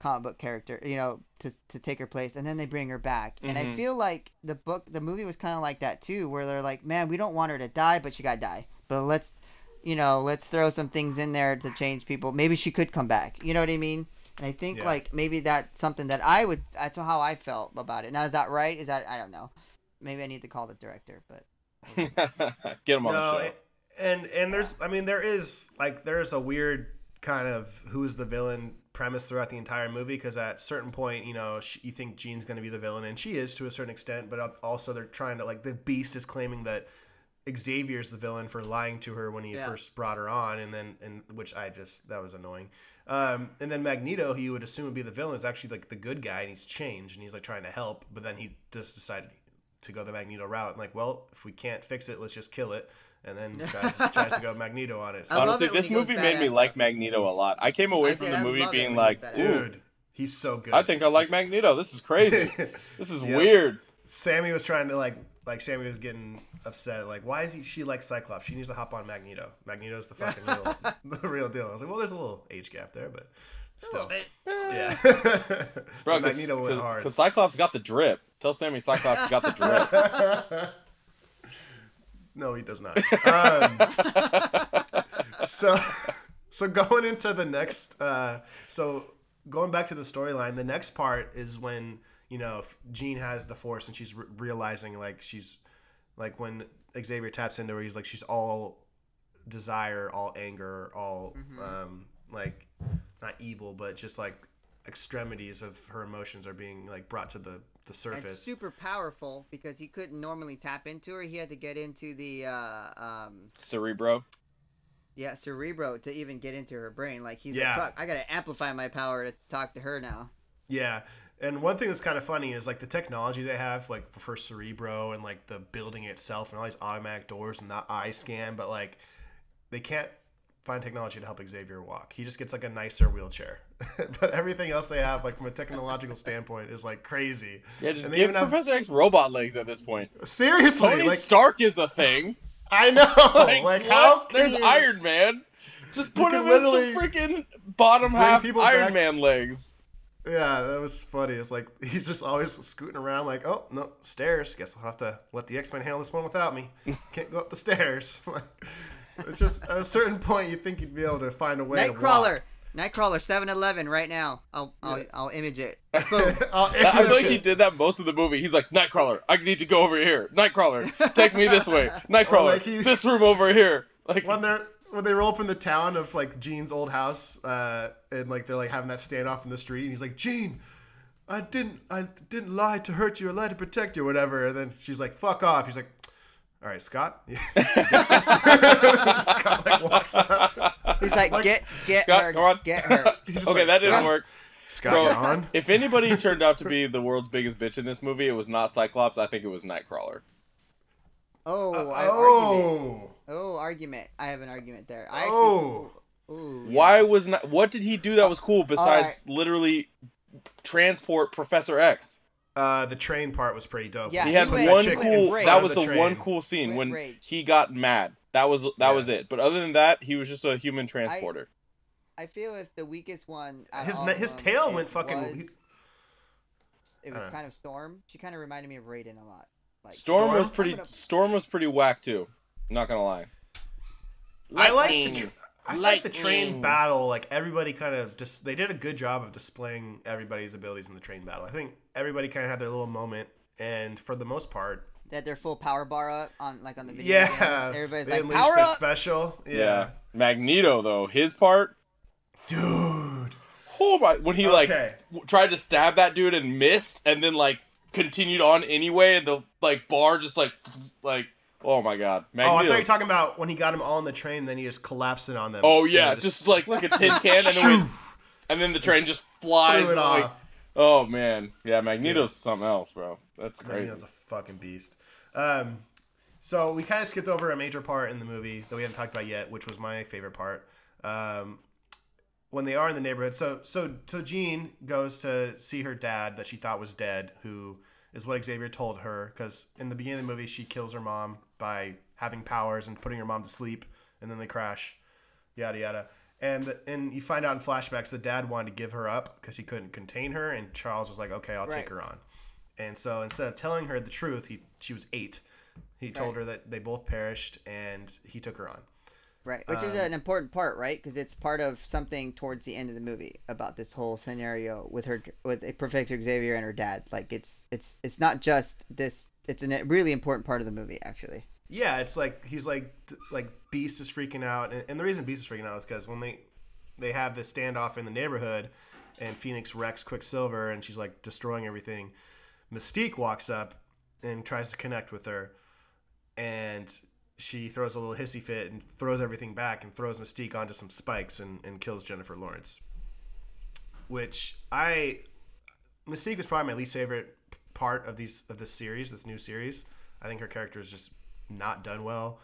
comic book character, you know, to to take her place, and then they bring her back, and I Mhm. feel like the book, the movie was kind of like that too, where they're like, man, we don't want her to die, but she got to die, but let's, you know, let's throw some things in there to change people. Maybe she could come back. You know what I mean? And I think Yeah. like maybe that's something that I would. That's how I felt about it. Now is that right? Is that I don't know. Maybe I need to call the director, but Get him on no, the show. and and there's I mean there is like there's a weird kind of who's the villain premise throughout the entire movie because at a certain point you know she, you think Jean's going to be the villain and she is to a certain extent but also they're trying to like the Beast is claiming that Xavier's the villain for lying to her when he Yeah. first brought her on and then and which I just that was annoying um, and then Magneto who you would assume would be the villain is actually like the good guy and he's changed and he's like trying to help but then he just decided to go the Magneto route and like well if we can't fix it let's just kill it and then tries, tries to go Magneto on it. So, I love Honestly, it when this he goes movie made me badass, like. Magneto a lot. I came away I from did, the I movie love it being when like, badass. "Ooh, dude, he's so good. I think I like He's- Magneto. This is crazy. This is Yep. weird." Sammy was trying to like like Sammy was getting upset. Like, why is he? She like Cyclops. She needs to hop on Magneto. Magneto's the fucking real, the real deal. I was like, well, there's a little age gap there, but still, yeah. Bro, But Magneto went hard. because Cyclops got the drip. Tell Sammy Cyclops got the drip. No, he does not. Um, so, so going into the next, uh, so going back to the storyline, the next part is when you know Jean has the Force and she's re- realizing like she's like when Xavier taps into her, he's like she's all desire, all anger, all um, like not evil, but just like extremities of her emotions are being like brought to the the and surface. super powerful because he couldn't normally tap into her. He had to get into the uh, um, Cerebro. yeah cerebro to even get into her brain. Like he's Yeah. like, Fuck, I gotta amplify my power to talk to her now. Yeah. And one thing that's kind of funny is like the technology they have, like for Cerebro and like the building itself and all these automatic doors and that eye scan, but like they can't find technology to help Xavier walk. He just gets like a nicer wheelchair. but everything else they have, like from a technological standpoint, is like crazy. Yeah, just And they give even have- Professor X robot legs at this point. Seriously, Tony like Stark is a thing. I know, Like, like, how There's you- Iron Man. Just put him in some freaking bottom half Iron back- Man legs. Yeah, that was funny. It's like he's just always scooting around, like, oh no, stairs. Guess I'll have to let the X Men handle this one without me. Can't go up the stairs. Like, it's just at a certain point, you think you'd be able to find a way. to Nightcrawler, Nightcrawler, 7-Eleven right now. I'll I'll, I'll image it. Boom. I'll I feel image like he did that most of the movie. He's like, Nightcrawler, I need to go over here. Nightcrawler, take me this way. Nightcrawler, like he- this room over here. Like, when they're when they roll up in the town of like Jean's old house, uh, and like they're like having that standoff in the street, and he's like, Gene, I didn't I didn't lie to hurt you, I lied to protect you, or whatever. And then she's like, fuck off. He's like, all right, Scott. Scott like walks up. He's like, Like- get get Scott, her, come on. get her. Okay, like, that didn't work. Scott, Bro, on. If anybody turned out to be the world's biggest bitch in this movie, it was not Cyclops. I think it was Nightcrawler. Oh, I uh, have argument. oh, Oh, argument. I have an argument there. I oh. actually. Ooh, yeah. Why was not? What did he do that was cool besides literally transport Professor X? Uh, the train part was pretty dope. Yeah, he he had went- one cool. That was the the one cool scene Went when rage. he got mad. That was that Yeah. was it. But other than that, he was just a human transporter. I feel if the weakest one. His all his them, tail it went fucking- was- he- it was kind of Storm. She kind of reminded me of Raiden a lot. Like Storm, Storm? was pretty. I'm gonna- Storm was pretty whack too. Not gonna lie. I like the tr- I like the train mm. battle. Like everybody kind of just they did a good job of displaying everybody's abilities in the train battle. I think everybody kind of had their little moment, and for the most part, That their full power bar up on like on the video. yeah, game. Everybody's they like power up. special. Yeah. Yeah, Magneto though, his part. dude. Oh my! When he like Okay. w- tried to stab that dude and missed, and then like continued on anyway, and the like bar just like like oh my god, Oh, I thought you were talking about when he got him all in the train, then he just collapsed it on them. oh yeah, then just like like a tin can, and then went, and then the train just flies. threw it like- off. oh man, yeah, Magneto's something else, bro. That's crazy. Magneto's a fucking beast. Um, so we kind of skipped over a major part in the movie that we haven't talked about yet, which was my favorite part. Um, when they are in the neighborhood, so so so Jean goes to see her dad that she thought was dead, who is what Xavier told her. Because in the beginning of the movie, she kills her mom by having powers and putting her mom to sleep, and then they crash, yada yada. And and you find out in flashbacks the dad wanted to give her up because he couldn't contain her, and Charles was like, "Okay, I'll Right. take her on." And so instead of telling her the truth, he she was eight. He told Right. her that they both perished, and he took her on. Right, which is Um, an important part, right? Because it's part of something towards the end of the movie about this whole scenario with her, with Professor Xavier and her dad. Like it's it's it's not just this. It's a really important part of the movie, actually. Yeah, it's like he's like like Beast is freaking out, and, and the reason Beast is freaking out is because when they they have this standoff in the neighborhood, and Phoenix wrecks Quicksilver, and she's like destroying everything. Mystique walks up and tries to connect with her, and she throws a little hissy fit and throws everything back and throws Mystique onto some spikes and, and kills Jennifer Lawrence. Which I Mystique was probably my least favorite part of these of this series, this new series. I think her character is just not done well.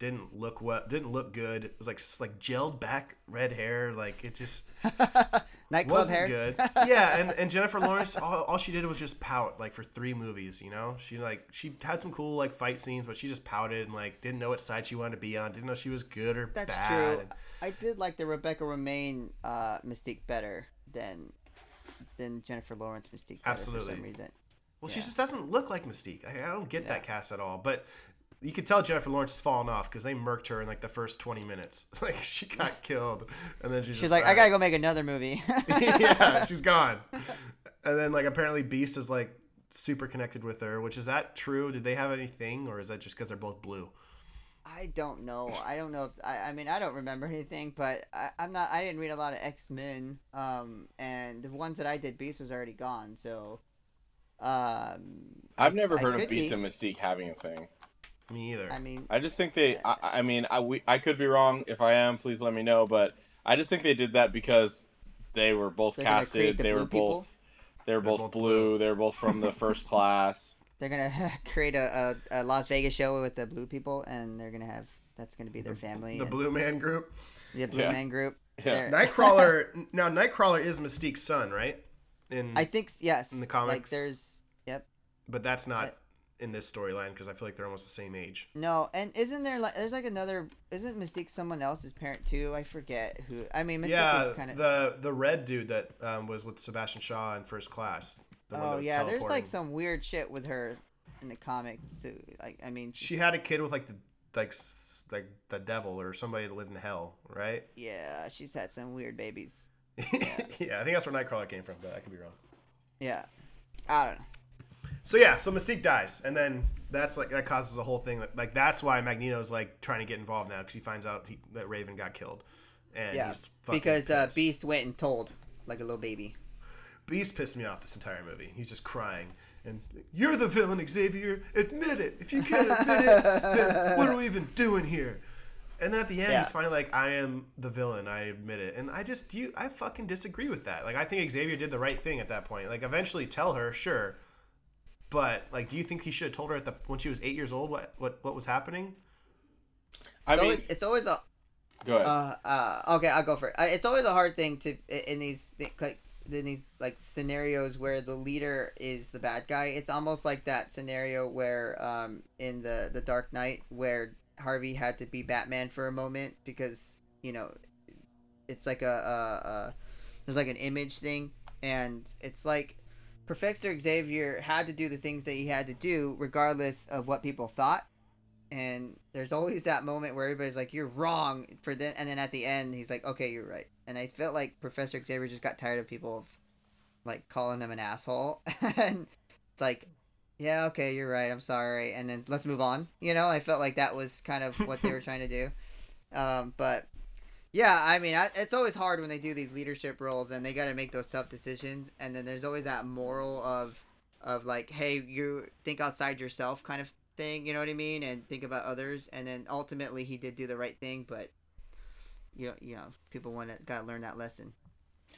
Didn't look well. Didn't look good. It was like like gelled back red hair. Like it just Nightclub wasn't hair. good. Yeah, and, and Jennifer Lawrence, all, all she did was just pout like for three movies. You know, she like she had some cool like fight scenes, but she just pouted and like didn't know what side she wanted to be on. Didn't know she was good or bad. That's bad. true. And- I did like the Rebecca Romijn uh, Mystique better than than Jennifer Lawrence Mystique. Absolutely. For some reason. Well, she just doesn't look like Mystique. I, I don't get Yeah. that cast at all. But you could tell Jennifer Lawrence has fallen off because they murked her in like the first twenty minutes. Like she got killed, and then she's She's just like, I gotta go make another movie. yeah, she's gone. And then like apparently Beast is like super connected with her, which is that true? Did they have anything, or is that just because they're both blue? I don't know. I don't know if I. I mean, I don't remember anything, but I, I'm not. I didn't read a lot of X Men. Um, and the ones that I did, Beast was already gone. So, um, I've never I heard of Beast be. and Mystique having a thing. Me either. I mean, I just think they. I, I mean, I we, I could be wrong. If I am, please let me know. But I just think they did that because they were both They're casted. the They were people? both. They were They're both, both blue. They were both from the first class. they're gonna create a, a, a Las Vegas show with the blue people, and they're gonna have that's gonna be their family. the and Blue Man Group. the Blue Yeah. Man Group. Yeah. Nightcrawler. now Nightcrawler is Mystique's son, right? In I think yes. In the Like comics? there's yep. but that's I- not in this storyline because I feel like they're almost the same age. No, and isn't there like there's like another isn't Mystique someone else's parent too? I forget who. I mean, Mystique yeah, is kind of. the the red dude that um, was with Sebastian Shaw in First Class. The one that Oh yeah, there's like some weird shit with her in the comics. too. Like I mean, She had a kid with like the like like the devil or somebody that lived in hell, right? yeah, she's had some weird babies. yeah, I think that's where Nightcrawler came from, but I could be wrong. Yeah, I don't know. So yeah, so Mystique dies, and then that's like that causes a whole thing. That, like that's why Magneto's like trying to get involved now because he finds out he, that Raven got killed, and Yeah, he's fucking because uh. Beast went and told like a little baby. Beast pissed me off this entire movie. He's just crying. And you're the villain, Xavier. Admit it. If you can't admit it, then what are we even doing here? And then at the end, Yeah. he's finally like, "I am the villain. I admit it." And I just, do you, I fucking disagree with that. Like, I think Xavier did the right thing at that point. Like, eventually tell her, sure, but like, do you think he should have told her at the when she was eight years old what what what was happening? I It's mean, always it's always a go ahead. uh uh okay I'll go for it. Uh, it's always a hard thing to in these like in these like scenarios where the leader is the bad guy. It's almost like that scenario where um in the the Dark Knight where Harvey had to be Batman for a moment because you know it's like a, a, a there's like an image thing and it's like Professor Xavier had to do the things that he had to do regardless of what people thought. And there's always that moment where everybody's like you're wrong. For then and then at the end he's like okay you're right. And i felt like professor xavier just got tired of people of like calling him an asshole. And like yeah okay you're right i'm sorry. And then let's move on. You know i felt like that was kind of what they were trying to do. Um, but yeah i mean I, it's always hard when they do these leadership roles and they got to make those tough decisions and then there's always that moral of of like hey you think outside yourself kind of thing you know what i mean and think about others and then ultimately he did do the right thing but you know, you know people want to got to learn that lesson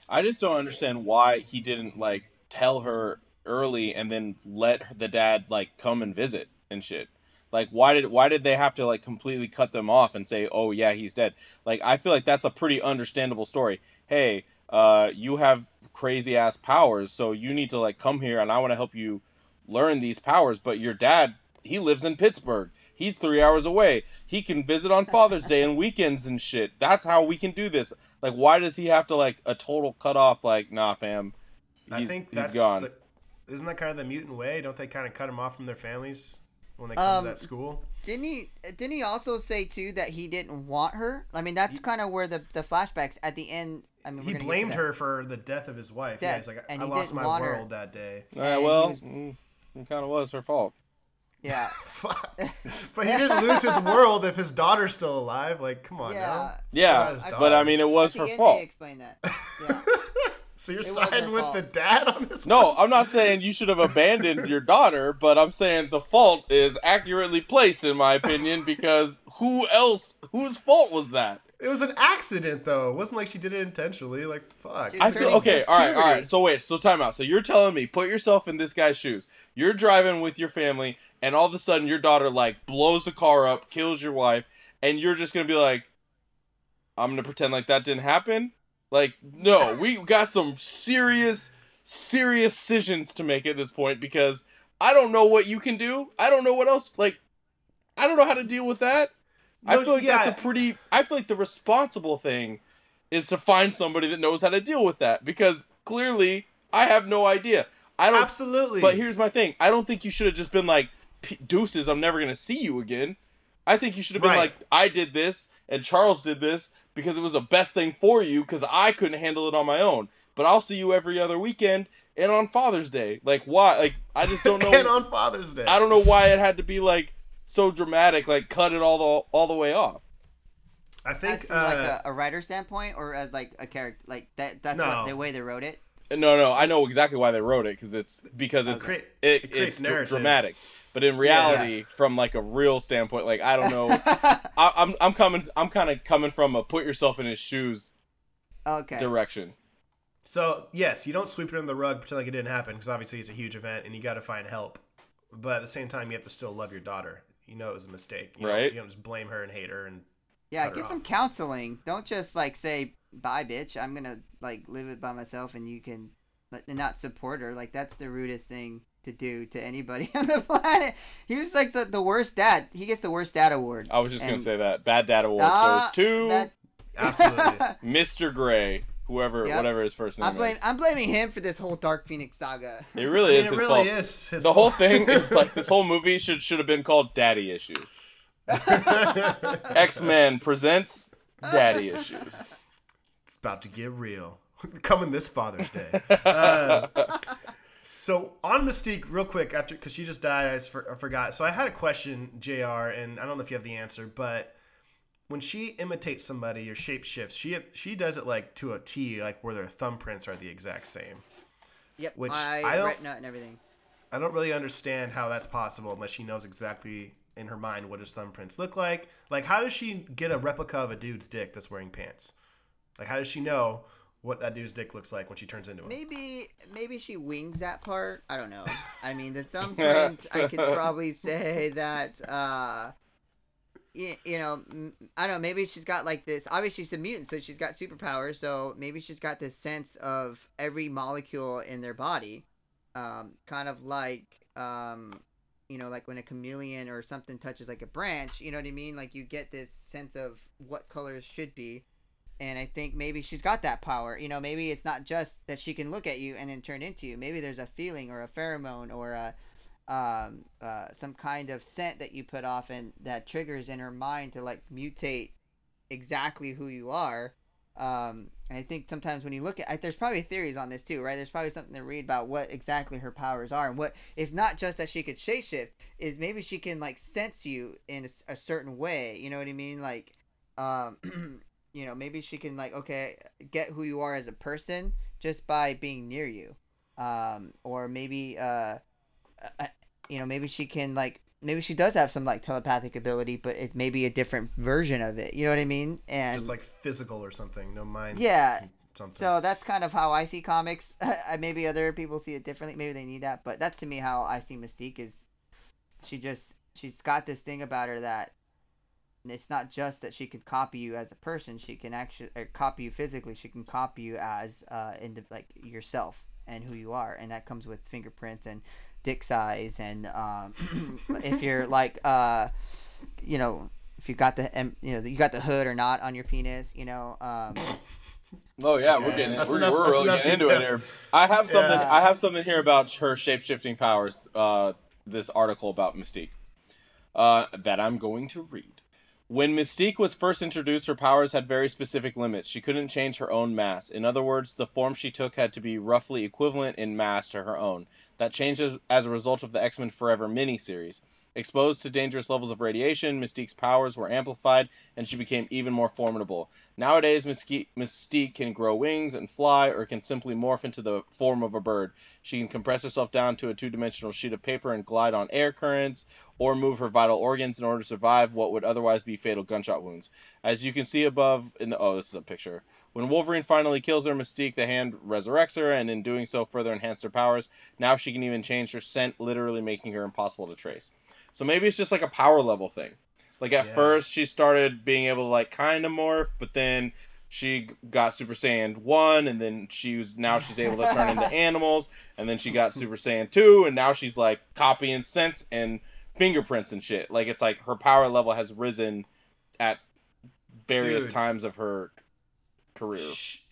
I just don't understand why he didn't like tell her early and then let the dad like come and visit and shit. Like why did why did they have to like completely cut them off and say, "Oh yeah, he's dead." Like I feel like that's a pretty understandable story. Hey, uh you have crazy ass powers, so you need to like come here and I want to help you learn these powers, but your dad, he lives in Pittsburgh. He's 3 hours away. He can visit on Father's Day and weekends and shit. That's how we can do this. Like, why does he have to like a total cut off? Like, nah, fam, he's, I think he's that's gone. The, isn't that kind of the mutant way? Don't they kind of cut them off from their families? When they come Um, to that school. Didn't he? Didn't he also say too that he didn't want her? I mean, that's kind of where the the flashbacks at the end. I mean, He gonna get to blamed her for the death of his wife. Yeah, he's like, and I he lost my want her. world that day. Uh, And well, was- mm, it kind of was her fault. Yeah, Fuck. but he didn't lose his world if his daughter's still alive. Like, come on yeah. now. Yeah, his I daughter. but I mean, it was At the her end, fault. They explain that. Yeah. So you're It siding with fault. the dad on this? No, one? I'm not saying you should have abandoned your daughter, but I'm saying the fault is accurately placed, in my opinion, because who else, whose fault was that? It was an accident, though. It wasn't like she did it intentionally. Like, fuck. I feel okay. into All right, all puberty. right. So wait. So time out. So you're telling me, put yourself in this guy's shoes. You're driving with your family, and all of a sudden your daughter like blows the car up, kills your wife, and you're just gonna be like, I'm gonna pretend like that didn't happen. Like, no, we got some serious, serious decisions to make at this point because I don't know what you can do. I don't know what else. Like, I don't know how to deal with that. I feel like yeah. that's a pretty. I feel like the responsible thing is to find somebody that knows how to deal with that because clearly I have no idea. I don't. Absolutely. But here's my thing. I don't think you should have just been like, deuces, I'm never gonna see you again. I think you should have been Right. like, I did this and Charles did this because it was the best thing for you because I couldn't handle it on my own. But I'll see you every other weekend and on Father's Day. Like why? Like I just don't know. and on Father's Day. I don't know why it had to be like so dramatic. Like cut it all the all the way off. I As think. from uh, like a, a writer standpoint, or as like a character, like that. That's No. what, the way they wrote it. No, no, I know exactly why they wrote it because it's because it's Crea- it, it it's dr- dramatic. But in reality, from like a real standpoint, like I don't know, I, I'm I'm coming I'm kind of coming from a put yourself in his shoes okay. direction. So yes, you don't sweep it under the rug, pretend like it didn't happen, because obviously it's a huge event, and you got to find help. But at the same time, you have to still love your daughter. You know it was a mistake, you Right. Don't, you don't just blame her and hate her. And Yeah, cut her get some counseling. Don't just like say bye, bitch. I'm gonna like live it by myself, and you can like, and not support her. Like that's the rudest thing to do to anybody on the planet. He was like the, the worst dad. He gets the worst dad award. I was just gonna say that bad dad award Ah, goes to that- absolutely, Mr. Gray, whoever Yep. whatever his first name I'm blame, is. I'm blaming him for this whole Dark Phoenix saga. It I really mean, is it his really fault. is. His The whole thing is like this whole movie should should have been called Daddy Issues. X Men presents Daddy Issues. It's about to get real. Coming this Father's Day. Uh, so on Mystique, real quick, after because she just died, I, just for, I forgot. So I had a question, Jr. And I don't know if you have the answer, but when she imitates somebody or shape shifts, she she does it like to a T, like where their thumbprints are the exact same. Yep, Which my I don't- retina and everything. I don't really understand how that's possible unless she knows exactly in her mind what his thumbprints look like. Like, how does she get a replica of a dude's dick that's wearing pants? Like, how does she know what that dude's dick looks like when she turns into him? Maybe maybe she wings that part. I don't know. I mean, the thumbprint. I could probably say that. uh you, you know, I don't know. Maybe she's got like this. Obviously, she's a mutant, so she's got superpowers. So maybe she's got this sense of every molecule in their body, um, kind of like, um, you know, like when a chameleon or something touches like a branch. You know what I mean? Like you get this sense of what colors should be and I think maybe she's got that power. You know, maybe it's not just that she can look at you and then turn into you. Maybe there's a feeling or a pheromone or a um, uh, some kind of scent that you put off and that triggers in her mind to like mutate exactly who you are. Um, and I think sometimes when you look at, I, there's probably theories on this too, right? There's probably something to read about what exactly her powers are, and what it's not just that she could shapeshift. Is maybe she can like sense you in a certain way. You know what I mean? Like, um, you know, maybe she can like okay get who you are as a person just by being near you, um, or maybe uh, uh, you know, maybe she can like maybe she does have some like telepathic ability, but it may be a different version of it. You know what I mean? And Just like physical or something, no mind. yeah, Something. so that's kind of how I see comics. maybe other people see it differently. Maybe they need that, but that's to me how I see Mystique is. She just she's got this thing about her that it's not just that she could copy you as a person. She can actually or copy you physically. She can copy you as uh into like yourself and who you are, and that comes with fingerprints and dick size and um if you're like uh you know if you got the you know you got the hood or not on your penis you know um Oh yeah, Okay, we're getting that's we're, enough- we're really getting into it here. I have something Yeah. I have something here about her shape shifting powers. Uh, this article about Mystique. uh, that I'm going to read. When Mystique was first introduced, her powers had very specific limits. She couldn't change her own mass. In other words, the form she took had to be roughly equivalent in mass to her own. That changed as- a result of the X Men Forever miniseries. Exposed to dangerous levels of radiation, Mystique's powers were amplified, and she became even more formidable. Nowadays, Mystique, can grow wings and fly, or can simply morph into the form of a bird. She can compress herself down to a two dimensional sheet of paper and glide on air currents, or move her vital organs in order to survive what would otherwise be fatal gunshot wounds. As you can see above in the oh, this is a picture. When Wolverine finally kills her, Mystique the Hand resurrects her, and in doing so, further enhanced her powers. Now she can even change her scent, literally making her impossible to trace. So maybe it's just like a power level thing. Like at Yeah. first, she started being able to like kind of morph, but then she got Super Saiyan one, and then she was now she's able to turn into animals, and then she got Super Saiyan two, and now she's like copying scents and fingerprints and shit. Like it's like her power level has risen at various Dude. times of her career.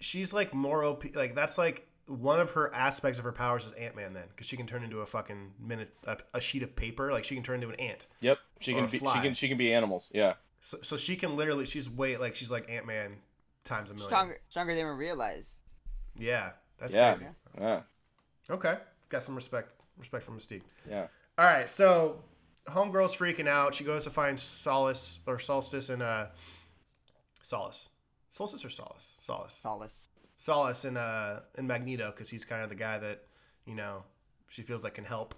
She's like more OP. Like that's like one of her aspects of her powers is Ant Man. Then because she can turn into a fucking minute a, a sheet of paper. Like she can turn into an ant. Yep, she can a be she can she can be animals. Yeah. So, so she can literally. She's way like she's like Ant Man times a million. Stronger, stronger than we realize. Yeah, that's Yeah. crazy. Yeah. Okay, got some respect. Respect for Mystique. Yeah. All right, so homegirl's freaking out. She goes to find Solace or Solstice and uh, Solace, Solstice or Solace, Solace, Solace. Solace in uh in Magneto because he's kind of the guy that you know she feels like can help.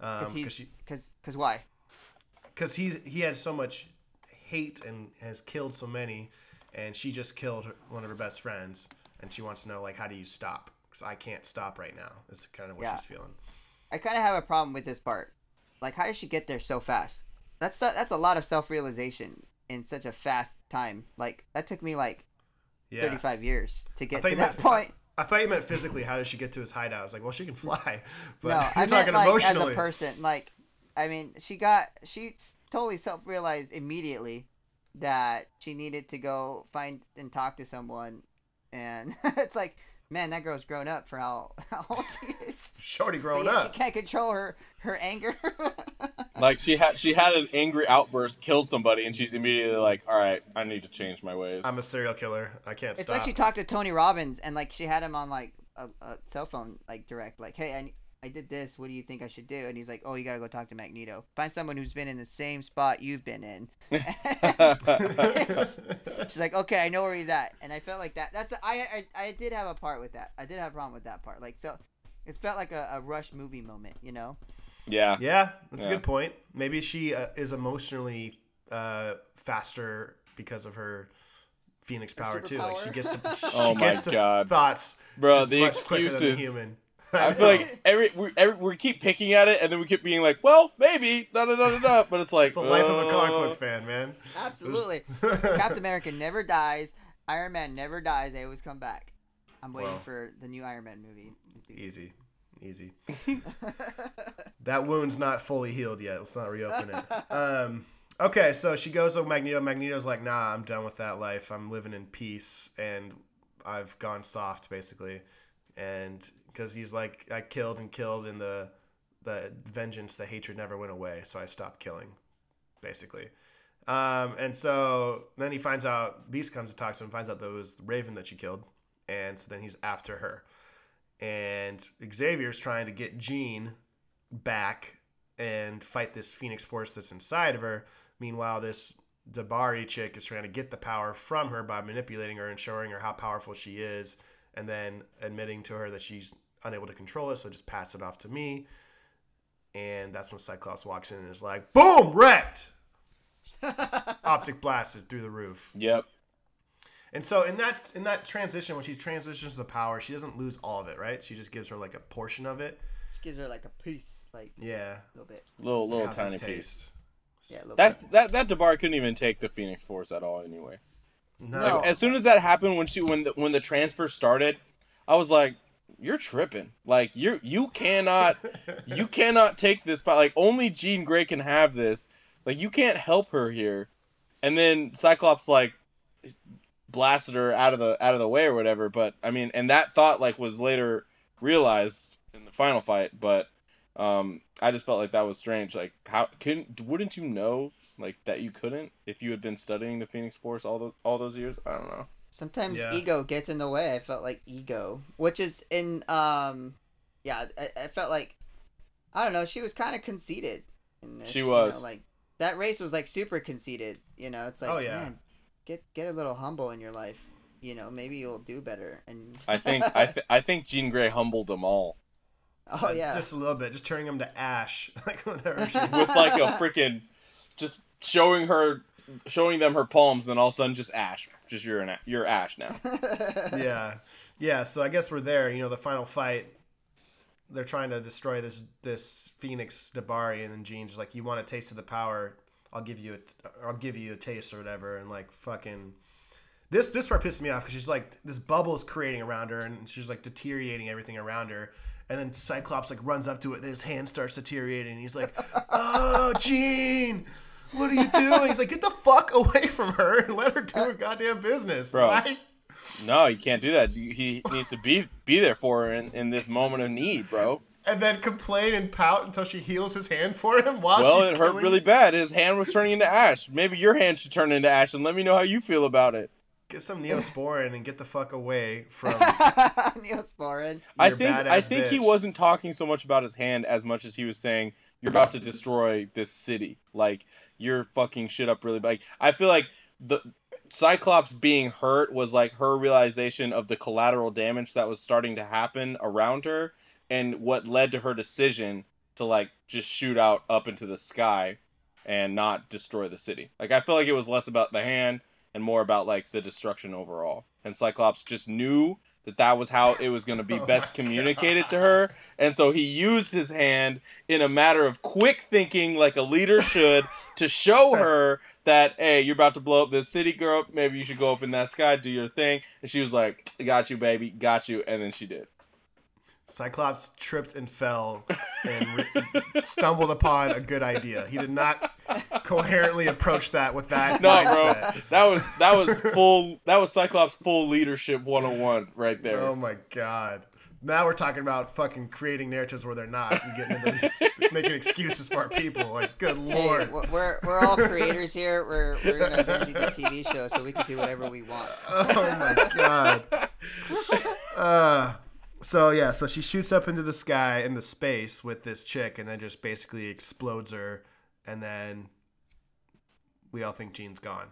Um, Because he's because because why? because he's he has so much hate and has killed so many, and she just killed her, one of her best friends, and she wants to know like how do you stop? Because I can't stop right now. Is kind of what Yeah. she's feeling. I kind of have a problem with this part. Like, how did she get there so fast? That's that's a lot of self realization in such a fast time. Like that took me like Yeah. 35 years to get to that meant- point. I thought you meant physically. How does she get to his hideout? I was like, well, she can fly. But no, you're I meant talking like as a person. Like, I mean, she got she totally self realized immediately that she needed to go find and talk to someone, and it's like, man, that girl's grown up for how, how old she is. Shorty But growing yet up. She can't control her her anger. Like she had she had an angry outburst, killed somebody, and she's immediately like, "All right, I need to change my ways." I'm a serial killer. I can't It's stop. like she talked to Tony Robbins and like she had him on like a, a cell phone like direct like hey I, I did this what do you think I should do and he's like oh you gotta go talk to Magneto find someone who's been in the same spot you've been in she's like okay I know where he's at and I felt like that that's I I, I did have a part with that I did have a problem with that part like so it felt like a, a rush movie moment you know yeah. yeah, that's a good point. Maybe she uh, is emotionally uh, faster because of her Phoenix power too. Like she gets to, she Oh my gets to God. thoughts Bro, just the much quicker than the excuses. human. I feel like every we, every we keep picking at it, and then we keep being like, "Well, maybe," da da da da da. But it's like it's the life of a comic uh, book fan, man. absolutely Captain America never dies Iron Man never dies they always come back I'm waiting Well. for the new Iron Man movie Easy, easy. that wound's not fully healed yet. Let's not reopen it. Um, okay, so she goes to Magneto. Magneto's like, "Nah, I'm done with that life. I'm living in peace, and I've gone soft, basically." And because he's like, I killed and killed, and the the vengeance, the hatred never went away, so I stopped killing, basically. Um, and so then he finds out Beast comes to talk to him, finds out that it was Raven that she killed, and so then he's after her and Xavier's trying to get Jean back and fight this Phoenix Force that's inside of her. Meanwhile, this D'Bari chick is trying to get the power from her by manipulating her and showing her how powerful she is, and then admitting to her that she's unable to control it, so just pass it off to me. And that's when Cyclops walks in and is like, "Boom, wrecked!" Optic blasted through the roof. Yep. And so in that in that transition, when she transitions the power, she doesn't lose all of it, right? She just gives her like a portion of it. Just gives her like a piece, like Yeah, a little bit. Little little How's his tiny piece. taste? Yeah, a little That bit. that that D'Bari couldn't even take the Phoenix Force at all. Anyway, No, No. as soon as that happened, when she when the when the transfer started, I was like, "You're tripping! Like you you cannot you cannot take this. But like only Jean Grey can have this. Like you can't help her here." And then Cyclops like blasted her out of the out of the way or whatever. But I mean, and that thought like was later realized in the final fight. But Um, I just felt like that was strange. Like, how can wouldn't you know like that you couldn't if you had been studying the Phoenix Force all those all those years? I don't know. Sometimes Yeah. ego gets in the way. I felt like ego, which is in um, yeah, I, I felt like I don't know. She was kind of conceited in this. She you was. know, like that race was like super conceited. You know, it's like Oh, yeah. man, get get a little humble in your life. You know, maybe you'll do better. And I think I th- I think Jean Grey humbled them all oh Uh, yeah, just a little bit, just turning them to ash, like whenever she. with like a freaking just showing her showing them her palms, and all of a sudden just Ash, just you're an you're Ash now. yeah, yeah. So I guess we're there. You know, the final fight. They're trying to destroy this this Phoenix D'Bari, and then Jean's just like, "You want a taste of the power? I'll give you a t- I'll give you a taste or whatever." And like fucking. This this part pissed me off because she's like this bubble is creating around her and she's like deteriorating everything around her, and then Cyclops like runs up to it and his hand starts deteriorating. And he's like, "Oh, Jean, what are you doing?" He's like, "Get the fuck away from her and let her do her goddamn business, Bro. Why? No, you can't do that. He he needs to be be there for her in, in this moment of need, bro. and then complain and pout until she heals his hand for him while well, she's it hurt killing- really bad. His hand was turning into ash. Maybe your hand should turn into ash, and let me know how you feel about it. Get some Neosporin and get the fuck away from. Neosporin. I your think I badass think he bitch. wasn't talking so much about his hand as much as he was saying you're about to destroy this city. Like you're fucking shit up really bad. Like I feel like the Cyclops being hurt was like her realization of the collateral damage that was starting to happen around her and what led to her decision to like just shoot out up into the sky and not destroy the city. Like I feel like it was less about the hand and more about like the destruction overall. And Cyclops just knew that that was how it was going to be Oh best communicated God. to her, and so he used his hand in a matter of quick thinking, like a leader should, to show her that hey, you're about to blow up this city, girl. Maybe you should go up in that sky, do your thing. And she was like, "Got you, baby, got you," and then she did. Cyclops tripped and fell and re- stumbled upon a good idea. He did not coherently approach that with that No, mindset. bro, that was that was full. That was Cyclops full leadership 101 right there. Oh my god. Now we're talking about fucking creating narratives where they're not and getting into these, making excuses for our people. Like, good lord. we're, we're we're all creators here. We're we're gonna eventually do TV shows, so we can do whatever we want. Oh my god. Uh, so yeah, so she shoots up into the sky into space with this chick, and then just basically explodes her, and then we all think Jean's gone,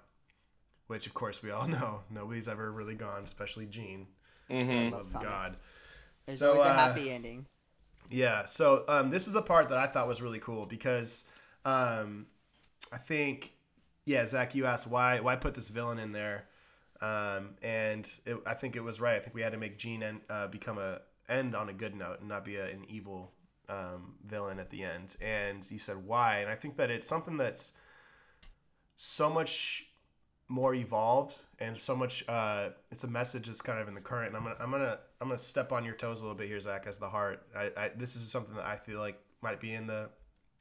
which of course we all know nobody's ever really gone, especially Jean. hmm love Oh comics. God. There's So, always a uh, happy ending. Yeah. So um, this is a part that I thought was really cool because um, I think, yeah, Zach, you asked why why put this villain in there, um, and it, I think it was right. I think we had to make Jean end, uh, become a end on a good note and not be a, an evil um, villain at the end. And you said why, and I think that it's something that's so much more evolved and so much uh it's a message that's kind of in the current and i'm gonna i'm gonna i'm gonna step on your toes a little bit here zach as the heart I, I this is something that i feel like might be in the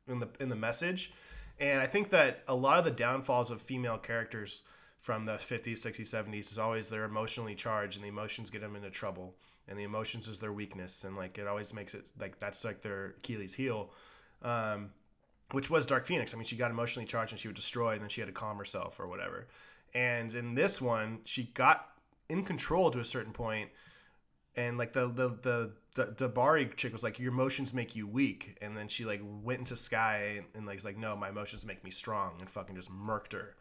in the in the message and i think that a lot of the downfalls of female characters from the 50s 60s 70s is always they're emotionally charged and the emotions get them into trouble and the emotions is their weakness and like it always makes it like that's like their achilles heel um which was Dark Phoenix. I mean, she got emotionally charged and she would destroy, and then she had to calm herself or whatever. And in this one, she got in control to a certain point, and like the the the the, D'Bari chick was like, "Your emotions make you weak," and then she like went into Sky and, and like like, "No, my emotions make me strong," and fucking just murked her.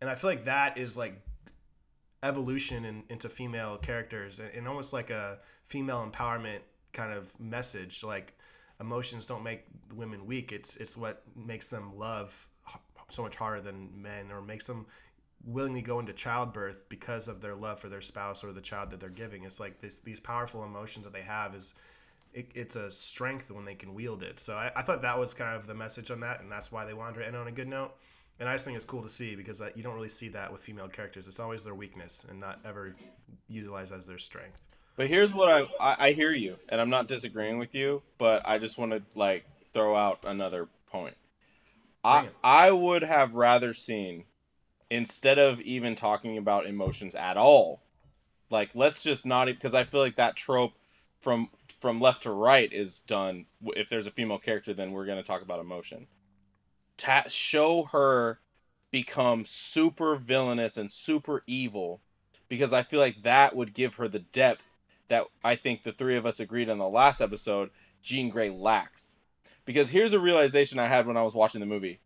And I feel like that is like evolution in, into female characters and, and almost like a female empowerment kind of message. Like emotions don't make women weak. It's it's what makes them love so much harder than men or makes them willingly go into childbirth because of their love for their spouse or the child that they're giving. It's like this these powerful emotions that they have is it, it's a strength when they can wield it. So I, I thought that was kind of the message on that and that's why they wanted to end on a good note and I just think it's cool to see because you don't really see that with female characters. It's always their weakness and not ever utilized as their strength. But here's what I, I I hear you, and I'm not disagreeing with you, but I just want to like throw out another point. I I would have rather seen instead of even talking about emotions at all, like let's just not because I feel like that trope from from left to right is done. If there's a female character, then we're gonna talk about emotion. Ta- show her become super villainous and super evil, because I feel like that would give her the depth that I think the three of us agreed on the last episode. Jean Grey lacks. Because here's a realization I had when I was watching the movie.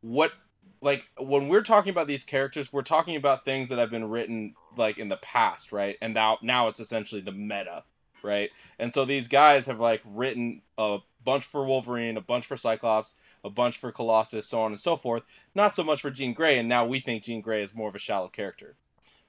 What like when we're talking about these characters, we're talking about things that have been written like in the past, right? And now now it's essentially the meta, right? And so these guys have like written a bunch for Wolverine, a bunch for Cyclops, a bunch for Colossus, so on and so forth. Not so much for Jean Grey, and now we think Jean Grey is more of a shallow character.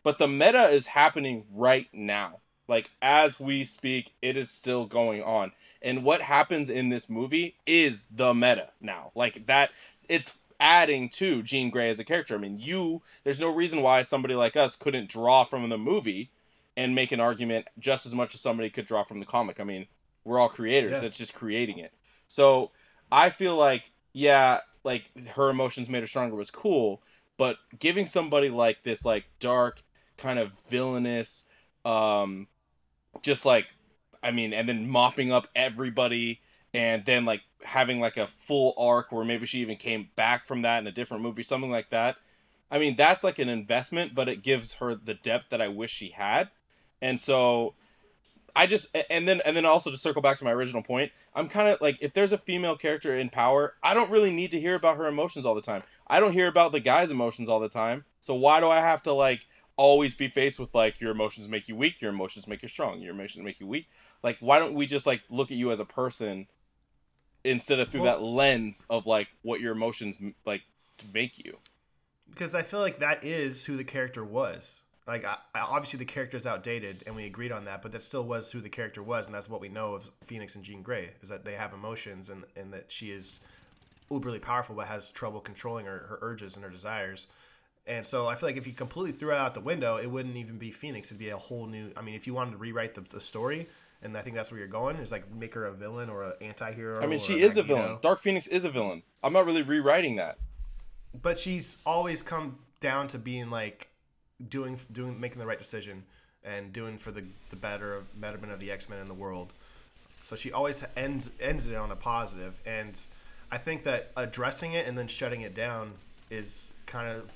But the meta is happening right now. Like as we speak, it is still going on. And what happens in this movie is the meta now. Like that it's adding to Jean Grey as a character. I mean, you there's no reason why somebody like us couldn't draw from the movie and make an argument just as much as somebody could draw from the comic. I mean, we're all creators. Yeah. It's just creating it. So I feel like, yeah, like her emotions made her stronger was cool, but giving somebody like this like dark, kind of villainous, um just like I mean, and then mopping up everybody and then like having like a full arc where maybe she even came back from that in a different movie, something like that. I mean, that's like an investment, but it gives her the depth that I wish she had. And so I just and then and then also to circle back to my original point, I'm kind of like if there's a female character in power, I don't really need to hear about her emotions all the time. I don't hear about the guy's emotions all the time. So why do I have to like always be faced with like your emotions make you weak, your emotions make you strong, your emotions make you weak? Like why don't we just like look at you as a person instead of through Well- that lens of like what your emotions like make you? because I feel like that is who the character was. Like, I, I- obviously the character's outdated, and we agreed on that, but that still was who the character was, and that's what we know of Phoenix and Jean Grey is that they have emotions, and and that she is uberly powerful, but has trouble controlling her, her urges and her desires. And so I feel like if you completely threw it out the window, it wouldn't even be Phoenix. It'd be a whole new. I mean, if you wanted to rewrite the, the story, and I think that's where you're going, is like make her a villain or an anti-hero. I mean, she is a villain. Dark Phoenix is a villain. I'm not really rewriting that. but she's always come down to being like doing doing making the right decision and doing for the the better of betterment of the X-Men in the world. So she always ends ends it on a positive and I think that addressing it and then shutting it down is kind of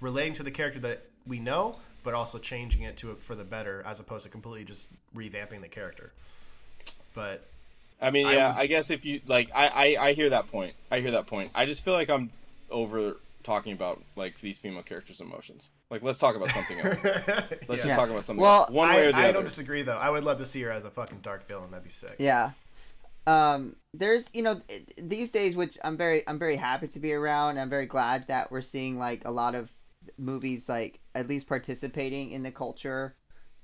relating to the character that we know but also changing it to it for the better as opposed to completely just revamping the character. But I mean, I yeah, would- I guess if you like, I, I I hear that point. I hear that point. I just feel like I'm over talking about like these female characters' emotions. Like, let's talk about something else. Let's yeah. just talk about something Well, else. One I, way or the I other. don't disagree though. I would love to see her as a fucking dark villain. That'd be sick. Yeah. Um, there's you know these days, which I'm very I'm very happy to be around. I'm very glad that we're seeing like a lot of movies like at least participating in the culture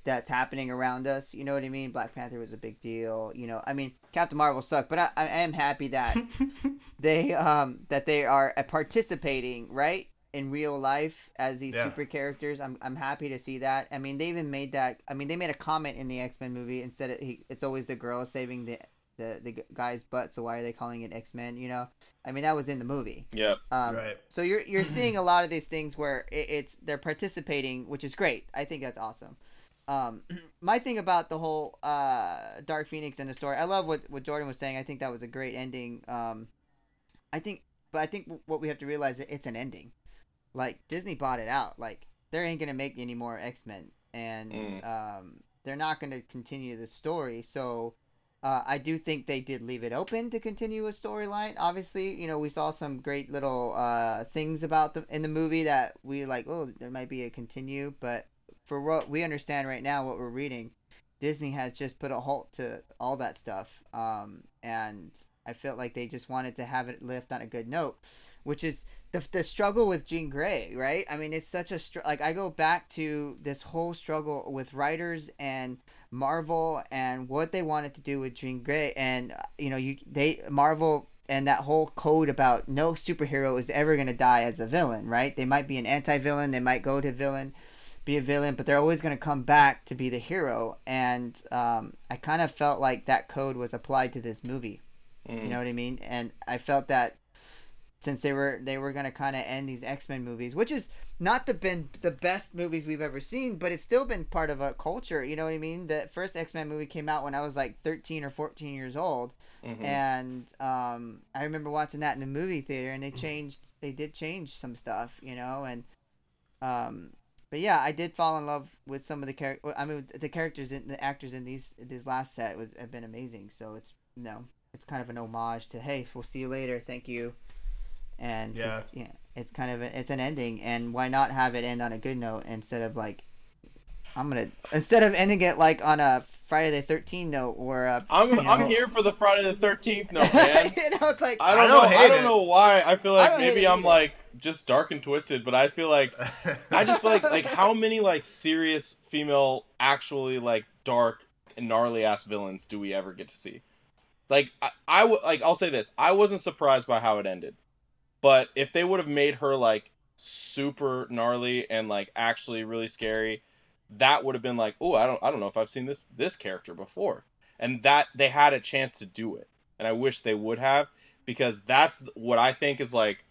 that's happening around us. You know what I mean? Black Panther was a big deal. You know, I mean Captain Marvel sucked, but I, I am happy that they um that they are uh, participating right in real life as these Yeah. super characters. I'm I'm happy to see that. I mean, they even made that. I mean, they made a comment in the X Men movie instead of he, it's always the girl saving the the the guy's butt. So why are they calling it X Men? You know, I mean that was in the movie. yeah. Um, Right. So you're you're seeing a lot of these things where it, it's they're participating, which is great. I think that's awesome. Um, my thing about the whole uh, Dark Phoenix and the story, I love what what Jordin was saying. I think that was a great ending. Um, I think, but I think what we have to realize is it's an ending. Like Disney bought it out. Like they ain't gonna make any more X Men, and Mm. um, they're not gonna continue the story. So. Uh, I do think they did leave it open to continue a storyline. Obviously, you know we saw some great little uh, things about the in the movie that we like. Oh, there might be a continue, but for what we understand right now, what we're reading, Disney has just put a halt to all that stuff. Um, and I felt like they just wanted to have it lift on a good note, which is the, the struggle with Jean Grey, right? I mean, it's such a str- like I go back to this whole struggle with writers and Marvel and what they wanted to do with Jean Grey, and you know, you they Marvel and that whole code about no superhero is ever gonna die as a villain, right? They might be an anti-villain, they might go to villain, be a villain, but they're always gonna come back to be the hero. And um, I kind of felt like that code was applied to this movie. Mm. You know what I mean? And I felt that since they were they were gonna kind of end these X Men movies, which is not the been the best movies we've ever seen, but it's still been part of a culture. You know what I mean? The first X Men movie came out when I was like thirteen or fourteen years old, Mhm. and um, I remember watching that in the movie theater, and they changed they did change some stuff, you know, and um, but yeah, I did fall in love with some of the characters. I mean, the characters and the actors in these this last set was, have been amazing. So it's you know, it's kind of an homage to hey, we'll see you later, thank you, and Yeah. yeah, it's kind of a, it's an ending, and why not have it end on a good note instead of like. I'm gonna instead of ending it like on a Friday the Thirteenth note or a I'm you I'm here for the Friday the Thirteenth note, man. you know, it's like I don't I know. don't I don't it. know why. I feel like don't maybe I'm either. like just dark and twisted, but I feel like I just feel like like how many like serious female actually like dark and gnarly ass villains do we ever get to see? Like I, I w- like I'll say this, I wasn't surprised by how it ended. But if they would have made her like super gnarly and like actually really scary, that would have been like, "Oh, I don't I don't know if I've seen this this character before." And that they had a chance to do it. And I wish they would have because that's what I think is like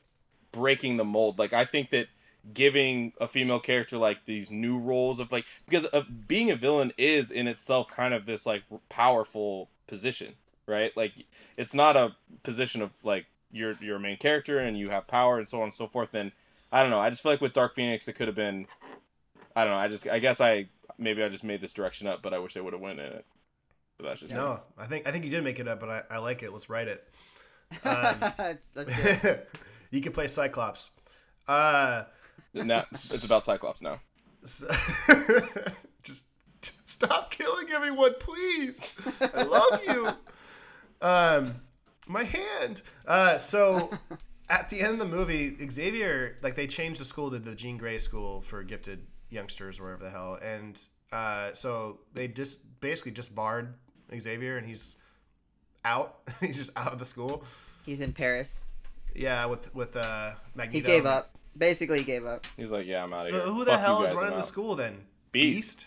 breaking the mold. Like I think that giving a female character like these new roles of like because of being a villain is in itself kind of this like powerful position, right? Like it's not a position of like you're you're a main character and you have power and so on and so forth. And I don't know. I just feel like with Dark Phoenix it could have been I don't know. I just I guess I maybe I just made this direction up, but I wish I would have went in it. But that's just me. no, I think I think you did make it up, but I, I like it. Let's write it. Um, let's, let's it. you can play Cyclops. Uh, now it's about Cyclops now. just stop killing everyone, please. I love you. Um, my hand. Uh, so at the end of the movie, Xavier, like they changed the school to the Jean Grey School for gifted youngsters, or whatever the hell, and uh, so they just basically just barred Xavier, and he's out. he's just out of the school. He's in Paris. Yeah, with with uh, He gave up. Basically, he gave up. He's like, yeah, I'm out of So here. who the Fuck hell is running the out." school then? Beast.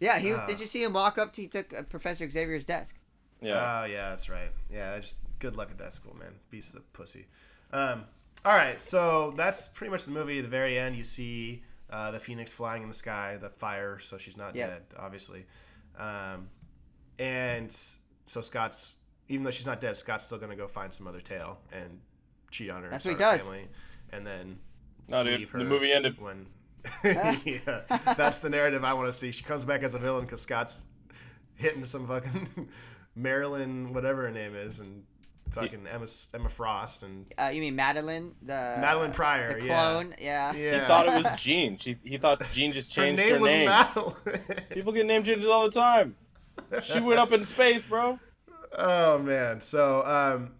Yeah, he was. Ah. did you see him walk up to? He took uh, Professor Xavier's desk. Yeah. Oh yeah, that's right. Yeah, just good luck at that school, man. Beast of the pussy. Um, all right, so that's pretty much the movie. At the very end, you see uh, the phoenix flying in the sky, the fire, so she's not Yep. dead, obviously. Um, and so Scott's, even though she's not dead, Scott's still gonna go find some other tail and cheat on her. That's and what he does. Family, and then no, dude. leave The movie ended. when. yeah, that's the narrative I want to see. She comes back as a villain because Scott's hitting some fucking Marilyn, whatever her name is, and fucking Emma Emma Frost and Uh, you mean Madelyne, the Madelyne Pryor, the yeah. clone? Yeah. yeah. He thought it was Jean. She, he thought Jean just her changed name her was name. Madelyne. People get name changes all the time. She went up in space, bro. oh man, so um,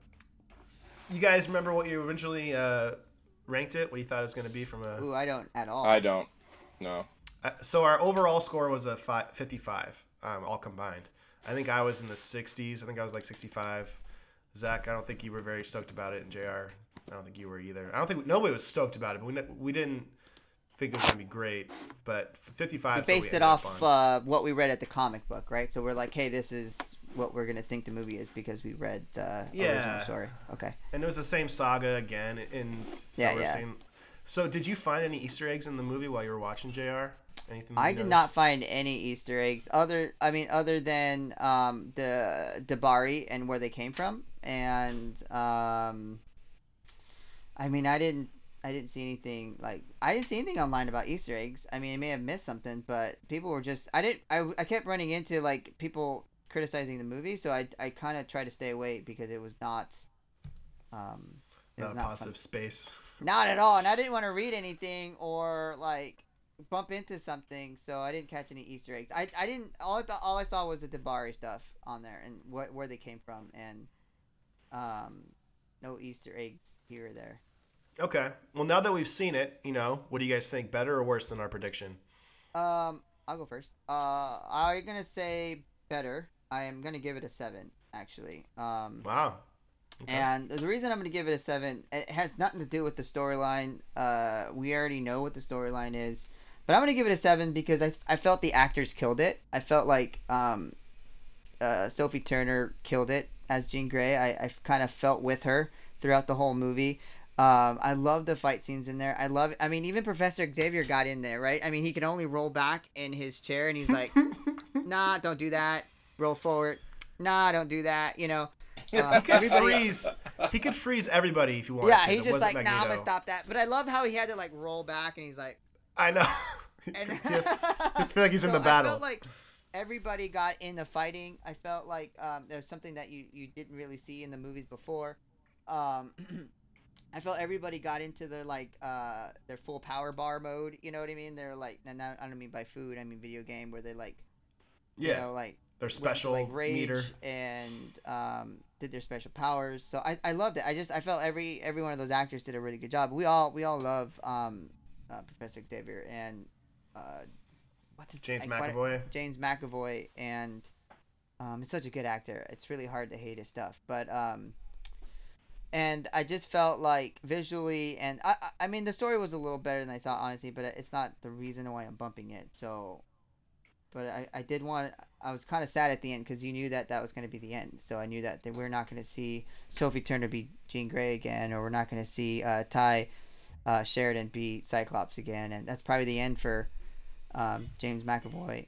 you guys remember what you originally uh, ranked it? What you thought it was going to be from a Ooh, I don't at all. I don't. No. Uh, so our overall score was a fi- 55, um, all combined. I think I was in the 60s. I think I was like 65. Zach, I don't think you were very stoked about it, and JR. I don't think you were either. I don't think nobody was stoked about it, but we we didn't think it was gonna be great. But 55. we is what based it off uh, what we read at the comic book, right? So we're like, hey, this is what we're gonna think the movie is because we read the Yeah. original story. Okay. and it was the same saga again. And so Yeah, yeah. seeing- so did you find any Easter eggs in the movie while you were watching JR? Anything? I did not find any Easter eggs other. I mean, other than um, the D'Bari and where they came from, and um, I mean, I didn't. I didn't see anything like I didn't see anything online about Easter eggs. I mean, I may have missed something, but people were just. I didn't. I, I kept running into like people criticizing the movie, so I I kind of tried to stay away because it was not. Um, it was Not a not fun. positive space. Not at all. And I didn't want to read anything or like bump into something, so I didn't catch any Easter eggs. I, I didn't. All I thought, all I saw was the D'Bari stuff on there and what where they came from, and um, no Easter eggs here or there. Okay. Well, now that we've seen it, you know, what do you guys think? Better or worse than our prediction? Um, I'll go first. Uh, I'm gonna say better. I am gonna give it a seven, actually. Um, Wow. Okay. And the reason I'm going to give it a seven, it has nothing to do with the storyline. Uh, we already know what the storyline is, but I'm going to give it a seven because I, I felt the actors killed it. I felt like um, uh, Sophie Turner killed it as Jean Grey. I, I kind of felt with her throughout the whole movie. Um, I love the fight scenes in there. I love. I mean, even Professor Xavier got in there, right? I mean, he can only roll back in his chair, and he's like, "Nah, don't do that. Roll forward. Nah, don't do that." You know. Uh, He could freeze. He could freeze everybody if you wanted yeah, to. he's just like, "Nah, I'm gonna stop that." But I love how he had to like roll back, and he's like, I know. and just, just feel like he's in the battle. I felt like everybody got in the fighting. I felt like um, there's something that you, you didn't really see in the movies before. Um, I felt everybody got into their like uh, their full power bar mode. You know what I mean? They're like, and I don't mean by food. I mean video game where they like, yeah, you know, like their to, special like rage meter. and um, did their special powers. So I, I loved it. I just I felt every every one of those actors did a really good job. We all we all love um, uh, Professor Xavier and uh, what's his James what- McAvoy. James McAvoy and um, he's such a good actor. It's really hard to hate his stuff, but um, and I just felt like visually and I- I mean the story was a little better than I thought honestly, but it's not the reason why I'm bumping it. So, but I I did want I was kind of sad at the end because you knew that that was going to be the end. So I knew that, that we're not going to see Sophie Turner be Jean Grey again, or we're not going to see uh, Tye uh, Sheridan be Cyclops again, and that's probably the end for um, James McAvoy.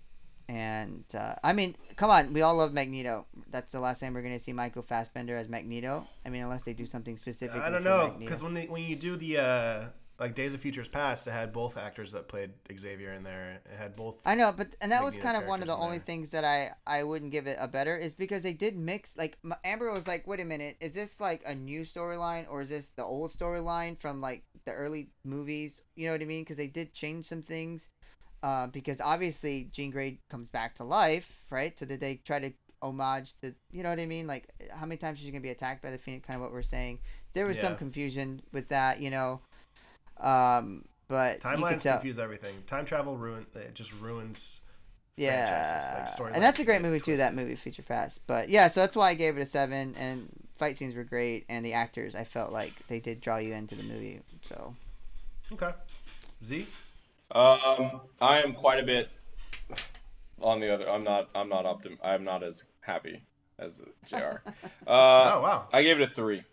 And uh, I mean, come on, we all love Magneto. That's the last time we're gonna see Michael Fassbender as Magneto. I mean, unless they do something specific. I don't know because when they when you do the uh, like Days of Futures Past, it had both actors that played Xavier in there. It had both. I know, but and that was kind of one of the only there. things that I I wouldn't give it a better is because they did mix like Amber was like, wait a minute, is this like a new storyline or is this the old storyline from like the early movies? You know what I mean? Because they did change some things. Uh, because obviously Jean Grey comes back to life, right? So did they try to homage the, you know what I mean? Like how many times is she gonna be attacked by the Phoenix? Kind of what we're saying. There was some confusion with that, you know. Um, but Timelines tell- confuse everything. Time travel ruin it just ruins. yeah, like, and that's a great get movie too. That movie, Future Fast. But yeah, so that's why I gave it a seven. And fight scenes were great, and the actors, I felt like they did draw you into the movie. So Okay. Z. Um, I am quite a bit on the other. I'm not. I'm not optim. I'm not as happy as JR. Uh, oh wow. I gave it a three.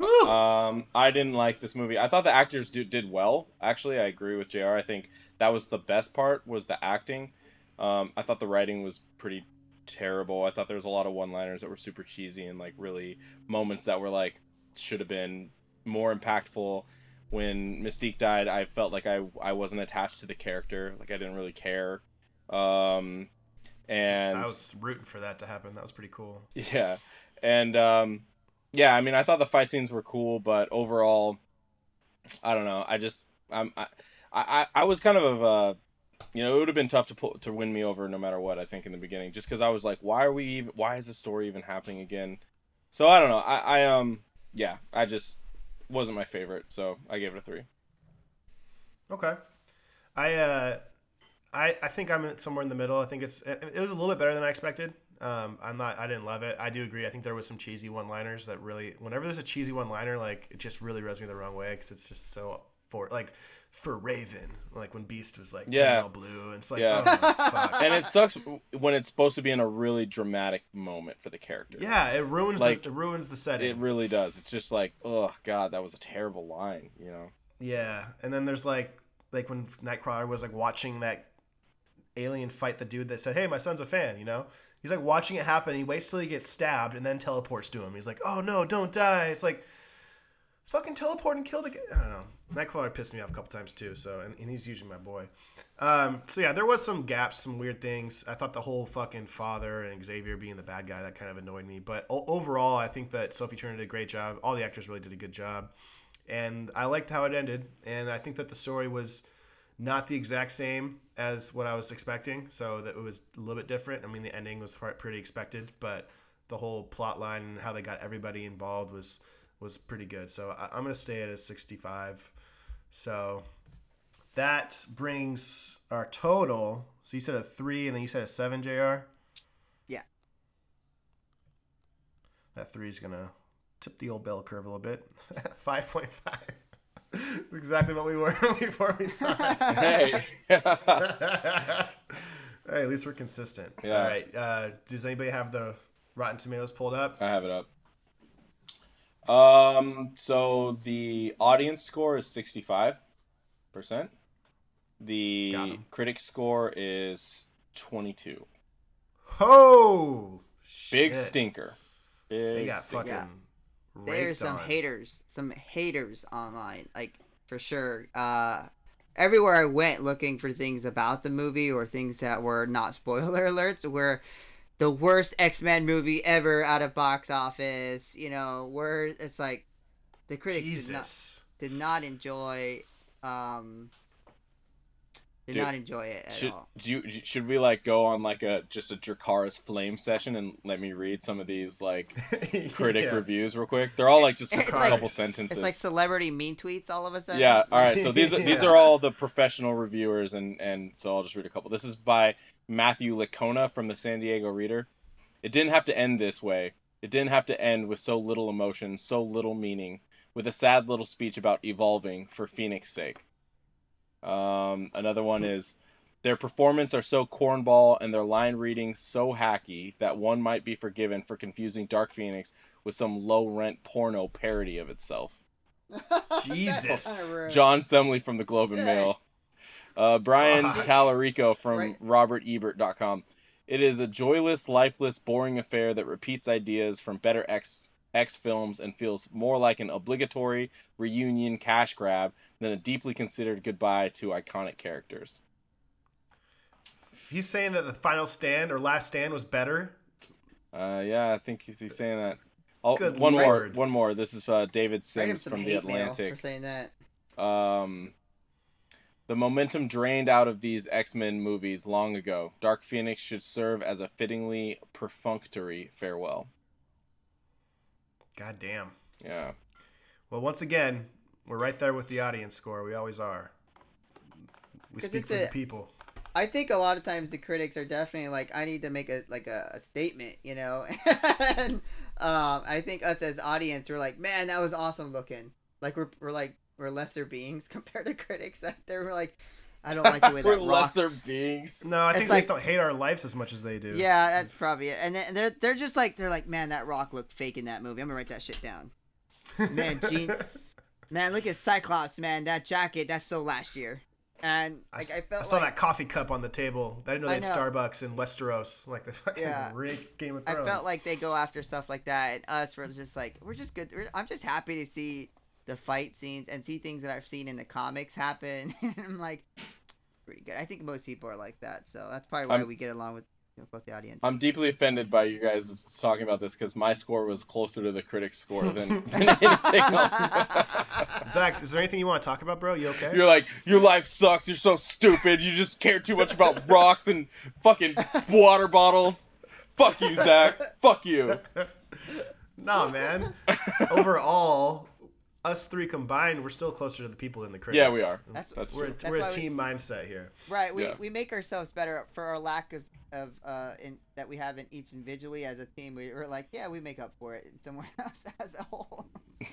Um, I didn't like this movie. I thought the actors do, did well. Actually, I agree with JR. I think that was the best part was the acting. Um, I thought the writing was pretty terrible. I thought there was a lot of one-liners that were super cheesy and like really moments that were like should have been more impactful. When Mystique died, I felt like I I wasn't attached to the character. Like I didn't really care. Um, and I was rooting for that to happen. That was pretty cool. yeah, and um, yeah, I mean, I thought the fight scenes were cool, but overall, I don't know. I just I'm I I, I was kind of uh, you know, it would have been tough to pull to win me over no matter what. I think in the beginning, just because I was like, why are we even? Why is this story even happening again? So I don't know. I I um yeah, I just wasn't my favorite, so I gave it a three. Okay. I uh, I I think I'm somewhere in the middle. I think it's it, it was a little bit better than I expected. Um, I'm not. I didn't love it. I do agree. I think there was some cheesy one-liners that really. Whenever there's a cheesy one-liner, like it just really rubs me the wrong way because it's just so for like for Raven, like when Beast was like Yeah. all blue. And it's like Yeah. oh. And it sucks when it's supposed to be in a really dramatic moment for the character. yeah, it ruins Like, the, it ruins the setting. It really does. It's just like, oh god, that was a terrible line, you know. Yeah, and then there's like like when Nightcrawler was like watching that alien fight the dude that said, "Hey, my son's a fan," you know? He's like watching it happen. He waits till he gets stabbed and then teleports to him. He's like, "Oh no, don't die!" It's like fucking teleport and kill the guy. I don't know. Nightcrawler pissed me off a couple times too. So and, and he's usually my boy. Um, so yeah, there was some gaps, some weird things. I thought the whole fucking father and Xavier being the bad guy that kind of annoyed me. But o- overall, I think that Sophie Turner did a great job. All the actors really did a good job and I liked how it ended. And I think that the story was not the exact same as what I was expecting, so that it was a little bit different. I mean, the ending was quite- pretty expected, but the whole plot line and how they got everybody involved was was pretty good. So I, I'm gonna stay at a 65. So that brings our total. So you said a three, and then you said a seven, JR. Yeah. That three is gonna tip the old bell curve a little bit. Five point five. exactly what we were before we signed. hey. hey, at least we're consistent. Yeah. All right. Uh, does anybody have the Rotten Tomatoes pulled up? I have it up. Um, so the audience score is 65%. The Got 'em. critic score is 22. Oh, Big shit. stinker. They Big got stinker. fucking. There's some on. haters, some haters online, like for sure. Uh, everywhere I went looking for things about the movie or things that were not spoiler alerts were the worst X-Men movie ever out of box office. You know, where it's like the critics did not, did not enjoy. Um, did Dude, not enjoy it at Should all. do you, should we like go on like a just a Dracarys flame session and let me read some of these like critic Yeah. reviews real quick? They're all like just a It's like- couple It's sentences. It's like celebrity mean tweets all of a sudden. Yeah, all right. So these are, these are all the professional reviewers, and and so I'll just read a couple. This is by Matthew Lickona from the San Diego Reader. It didn't have to end this way. It didn't have to end with so little emotion, so little meaning, with a sad little speech about evolving for Phoenix's sake. Um, another one is their performance are so cornball and their line reading so hacky that one might be forgiven for confusing Dark Phoenix with some low rent porno parody of itself. Jesus. That's kinda rude. John Semley from the Globe and Mail. Uh, Brian Fuck. Tallerico from Right. RobertEbert.com. It is a joyless, lifeless, boring affair that repeats ideas from better X X films and feels more like an obligatory reunion cash grab than a deeply considered goodbye to iconic characters. He's saying that the final stand or last stand was better. Uh, yeah, I think he's he's saying that. Oh, Good one more, one more. This is uh, David Write him Sims some from the hate mail Atlantic. for saying that. Um, the momentum drained out of these X Men movies long ago. Dark Phoenix should serve as a fittingly perfunctory farewell. God damn. Yeah. Well, once again, we're right there with the audience score. We always are. We speak it's for a- the people. I think a lot of times the critics are definitely like, I need to make a like a, a statement, you know. and um, I think us as audience, we're like, man, that was awesome looking. Like we're we're like we're lesser beings compared to critics. That they're like, I don't like the way that We're that rock. lesser beings. No, I It's think like- they just don't hate our lives as much as they do. Yeah, that's probably it. And then they're they're just like they're like, man, that rock looked fake in that movie. I'm gonna write that shit down. Man, Gene, man, look at Cyclops, man. That jacket, that's so last year. And I, like s- I felt I saw like that coffee cup on the table. I didn't know they had know. Starbucks in Westeros, like the fucking Yeah. Rick Game of Thrones. I Thrones. felt like they go after stuff like that, and us we're just like we're just good. We're, I'm just happy to see the fight scenes and see things that I've seen in the comics happen. I'm like pretty good. I think most people are like that, so that's probably why I'm- we get along with you know, both the audience. I'm deeply offended by you guys talking about this because my score was closer to the critics' score than, than anything else. Zach, is there anything you want to talk about, bro? You okay? You're like, your life sucks. You're so stupid. You just care too much about rocks and fucking water bottles. Fuck you, Zach. Fuck you. nah, man. Overall, us three combined, we're still closer to the people than the critics. Yeah, we are. That's- That's we're. That's we're a why we- team mindset here. right. We, Yeah. we make ourselves better for our lack of of uh in that we have in each individually as a team. We, we're like, yeah, we make up for it somewhere else as a whole.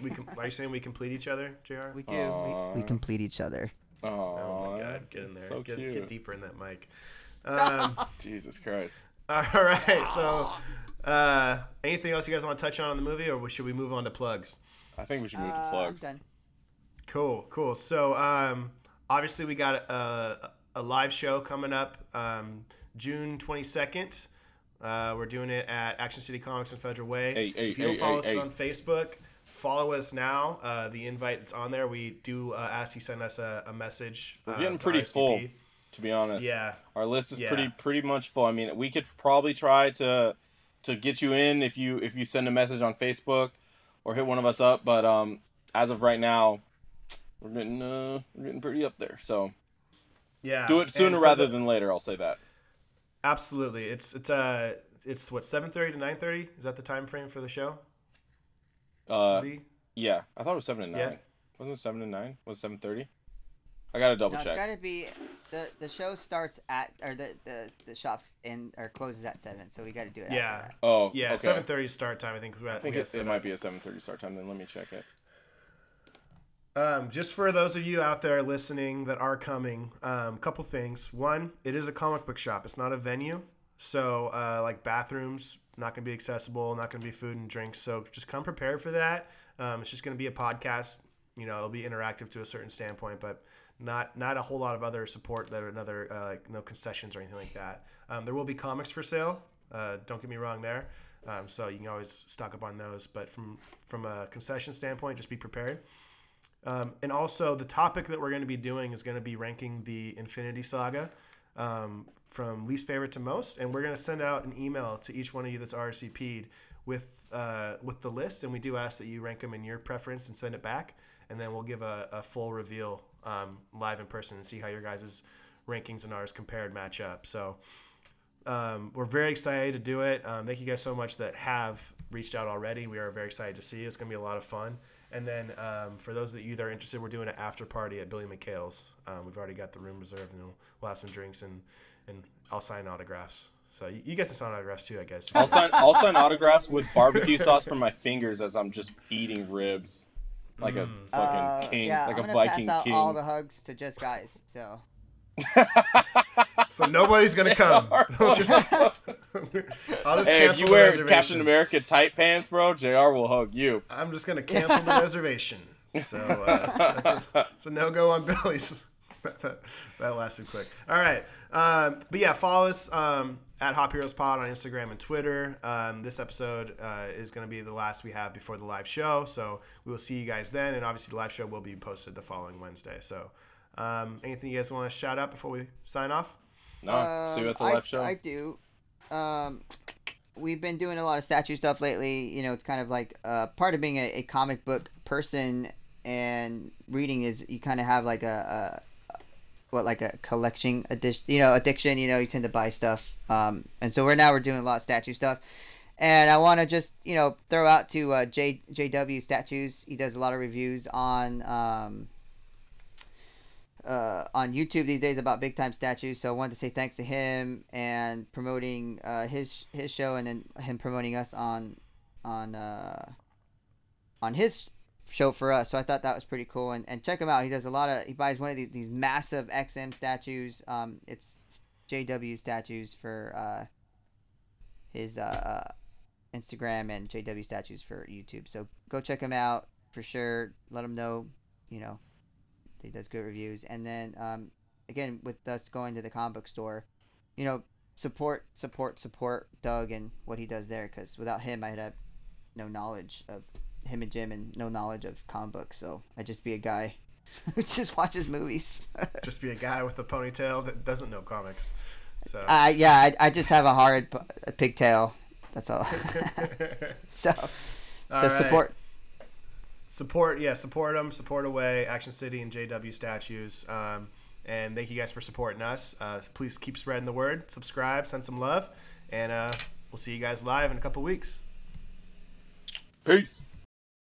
We com- are you saying we complete each other, JR? We do. Aw. We, we complete each other. Oh, oh my god, get in there. So get, cute. get deeper in that mic. Um, Jesus Christ. all right, so uh, anything else you guys want to touch on in the movie, or should we move on to plugs? I think we should move Uh, to I'm plugs. done. Cool, cool. So, um, obviously, we got a, a live show coming up um, June 22nd. Uh, we're doing it at Action City Comics in Federal Way. Hey, hey, if you don't hey, follow hey, us hey. on Facebook, follow us now. Uh, the invite is on there. We do uh, ask you send us a, a message. We're uh, getting to pretty RSVP. full, to be honest. Yeah, Our list is Yeah. pretty pretty much full. I mean, we could probably try to to get you in if you if you send a message on Facebook or hit one of us up, but um as of right now, we're getting uh we're getting pretty up there. So yeah. do it sooner rather the- than later. I'll say that. Absolutely. It's it's uh it's what 7:30 to 9:30. Is that the time frame for the show? Uh, Z? yeah, I thought it was seven and Yeah. nine. Wasn't it seven and nine? Was it seven thirty? I gotta double No, it's check. got to be the the show starts at or the the the shops in or closes at seven, so we got to do it. Yeah. After that. Oh, Yeah, okay. 7:30 start time. I think. we I think we it, it might be a seven thirty start time. Then let me check it. Um, just for those of you out there listening that are coming, um, couple things. One, it is a comic book shop. It's not a venue. So uh, like bathrooms, not going to be accessible, not going to be food and drinks. So just come prepared for that. Um, it's just going to be a podcast. You know, it'll be interactive to a certain standpoint, but not not a whole lot of other support that are another uh, like no concessions or anything like that. Um, there will be comics for sale. Uh, don't get me wrong there. Um, so you can always stock up on those. But from from a concession standpoint, just be prepared. Um, and also, the topic that we're going to be doing is going to be ranking the Infinity Saga um, from least favorite to most, and we're going to send out an email to each one of you that's RSVP'd with uh, with the list, and we do ask that you rank them in your preference and send it back, and then we'll give a, a full reveal um, live in person and see how your guys' rankings and ours compared match up. So um, we're very excited to do it. Um, thank you guys so much that have reached out already. We are very excited to see you. It's going to be a lot of fun. And then um, for those of you that are interested, we're doing an after party at Billy McHale's. Um, we've already got the room reserved, and we'll have some drinks and and I'll sign autographs. So you, you guys can sign autographs too, I guess. I'll sign I'll sign autographs with barbecue sauce from my fingers as I'm just eating ribs, like a Mm. fucking Uh, king, yeah, like I'm a gonna Viking pass out king. all the hugs to just guys. So So nobody's gonna come. Let's I'll just hey, if you wear reservation. Captain America tight pants, bro, JR. will hug you. I'm just gonna cancel the reservation. So uh, that's, a, that's a no go on Billy's. that, that lasted quick. All right, um, but yeah, follow us um, at Hop Heroes Pod on Instagram and Twitter. Um, this episode uh, is going to be the last we have before the live show, so we will see you guys then. And obviously, the live show will be posted the following Wednesday. So, um, anything you guys want to shout out before we sign off? No, see you Um, at the I, live show. I do. Um, we've been doing a lot of statue stuff lately. You know, it's kind of like uh, part of being a, a comic book person and reading is you kind of have like a, a what like a collection addiction. You know, addiction. You know, you tend to buy stuff. Um, and so we're now we're doing a lot of statue stuff. And I want to just you know throw out to uh, J JW statues. He does a lot of reviews on um, uh, on YouTube these days about big time statues. So I wanted to say thanks to him and promoting uh, his his show, and then him promoting us on on uh, on his show for us. So I thought that was pretty cool. And, and check him out. He does a lot of he buys one of these, these massive XM statues. Um, it's JW statues for uh, his uh, Instagram and JW statues for YouTube. So go check him out for sure. Let him know, you know, he does good reviews. And then um, again, with us going to the comic book store, you know, support, support, support Doug and what he does there. Because without him, I'd have no knowledge of him and Jim and no knowledge of comic books. So I'd just be a guy who just watches movies. Just be a guy with a ponytail that doesn't know comics. So. uh, yeah, I, I just have a hard p- a pigtail. That's all. so, so All right. support. support yeah support them support away action city and jw statues um, and thank you guys for supporting us uh, please keep spreading the word subscribe send some love and uh, we'll see you guys live in a couple weeks Peace.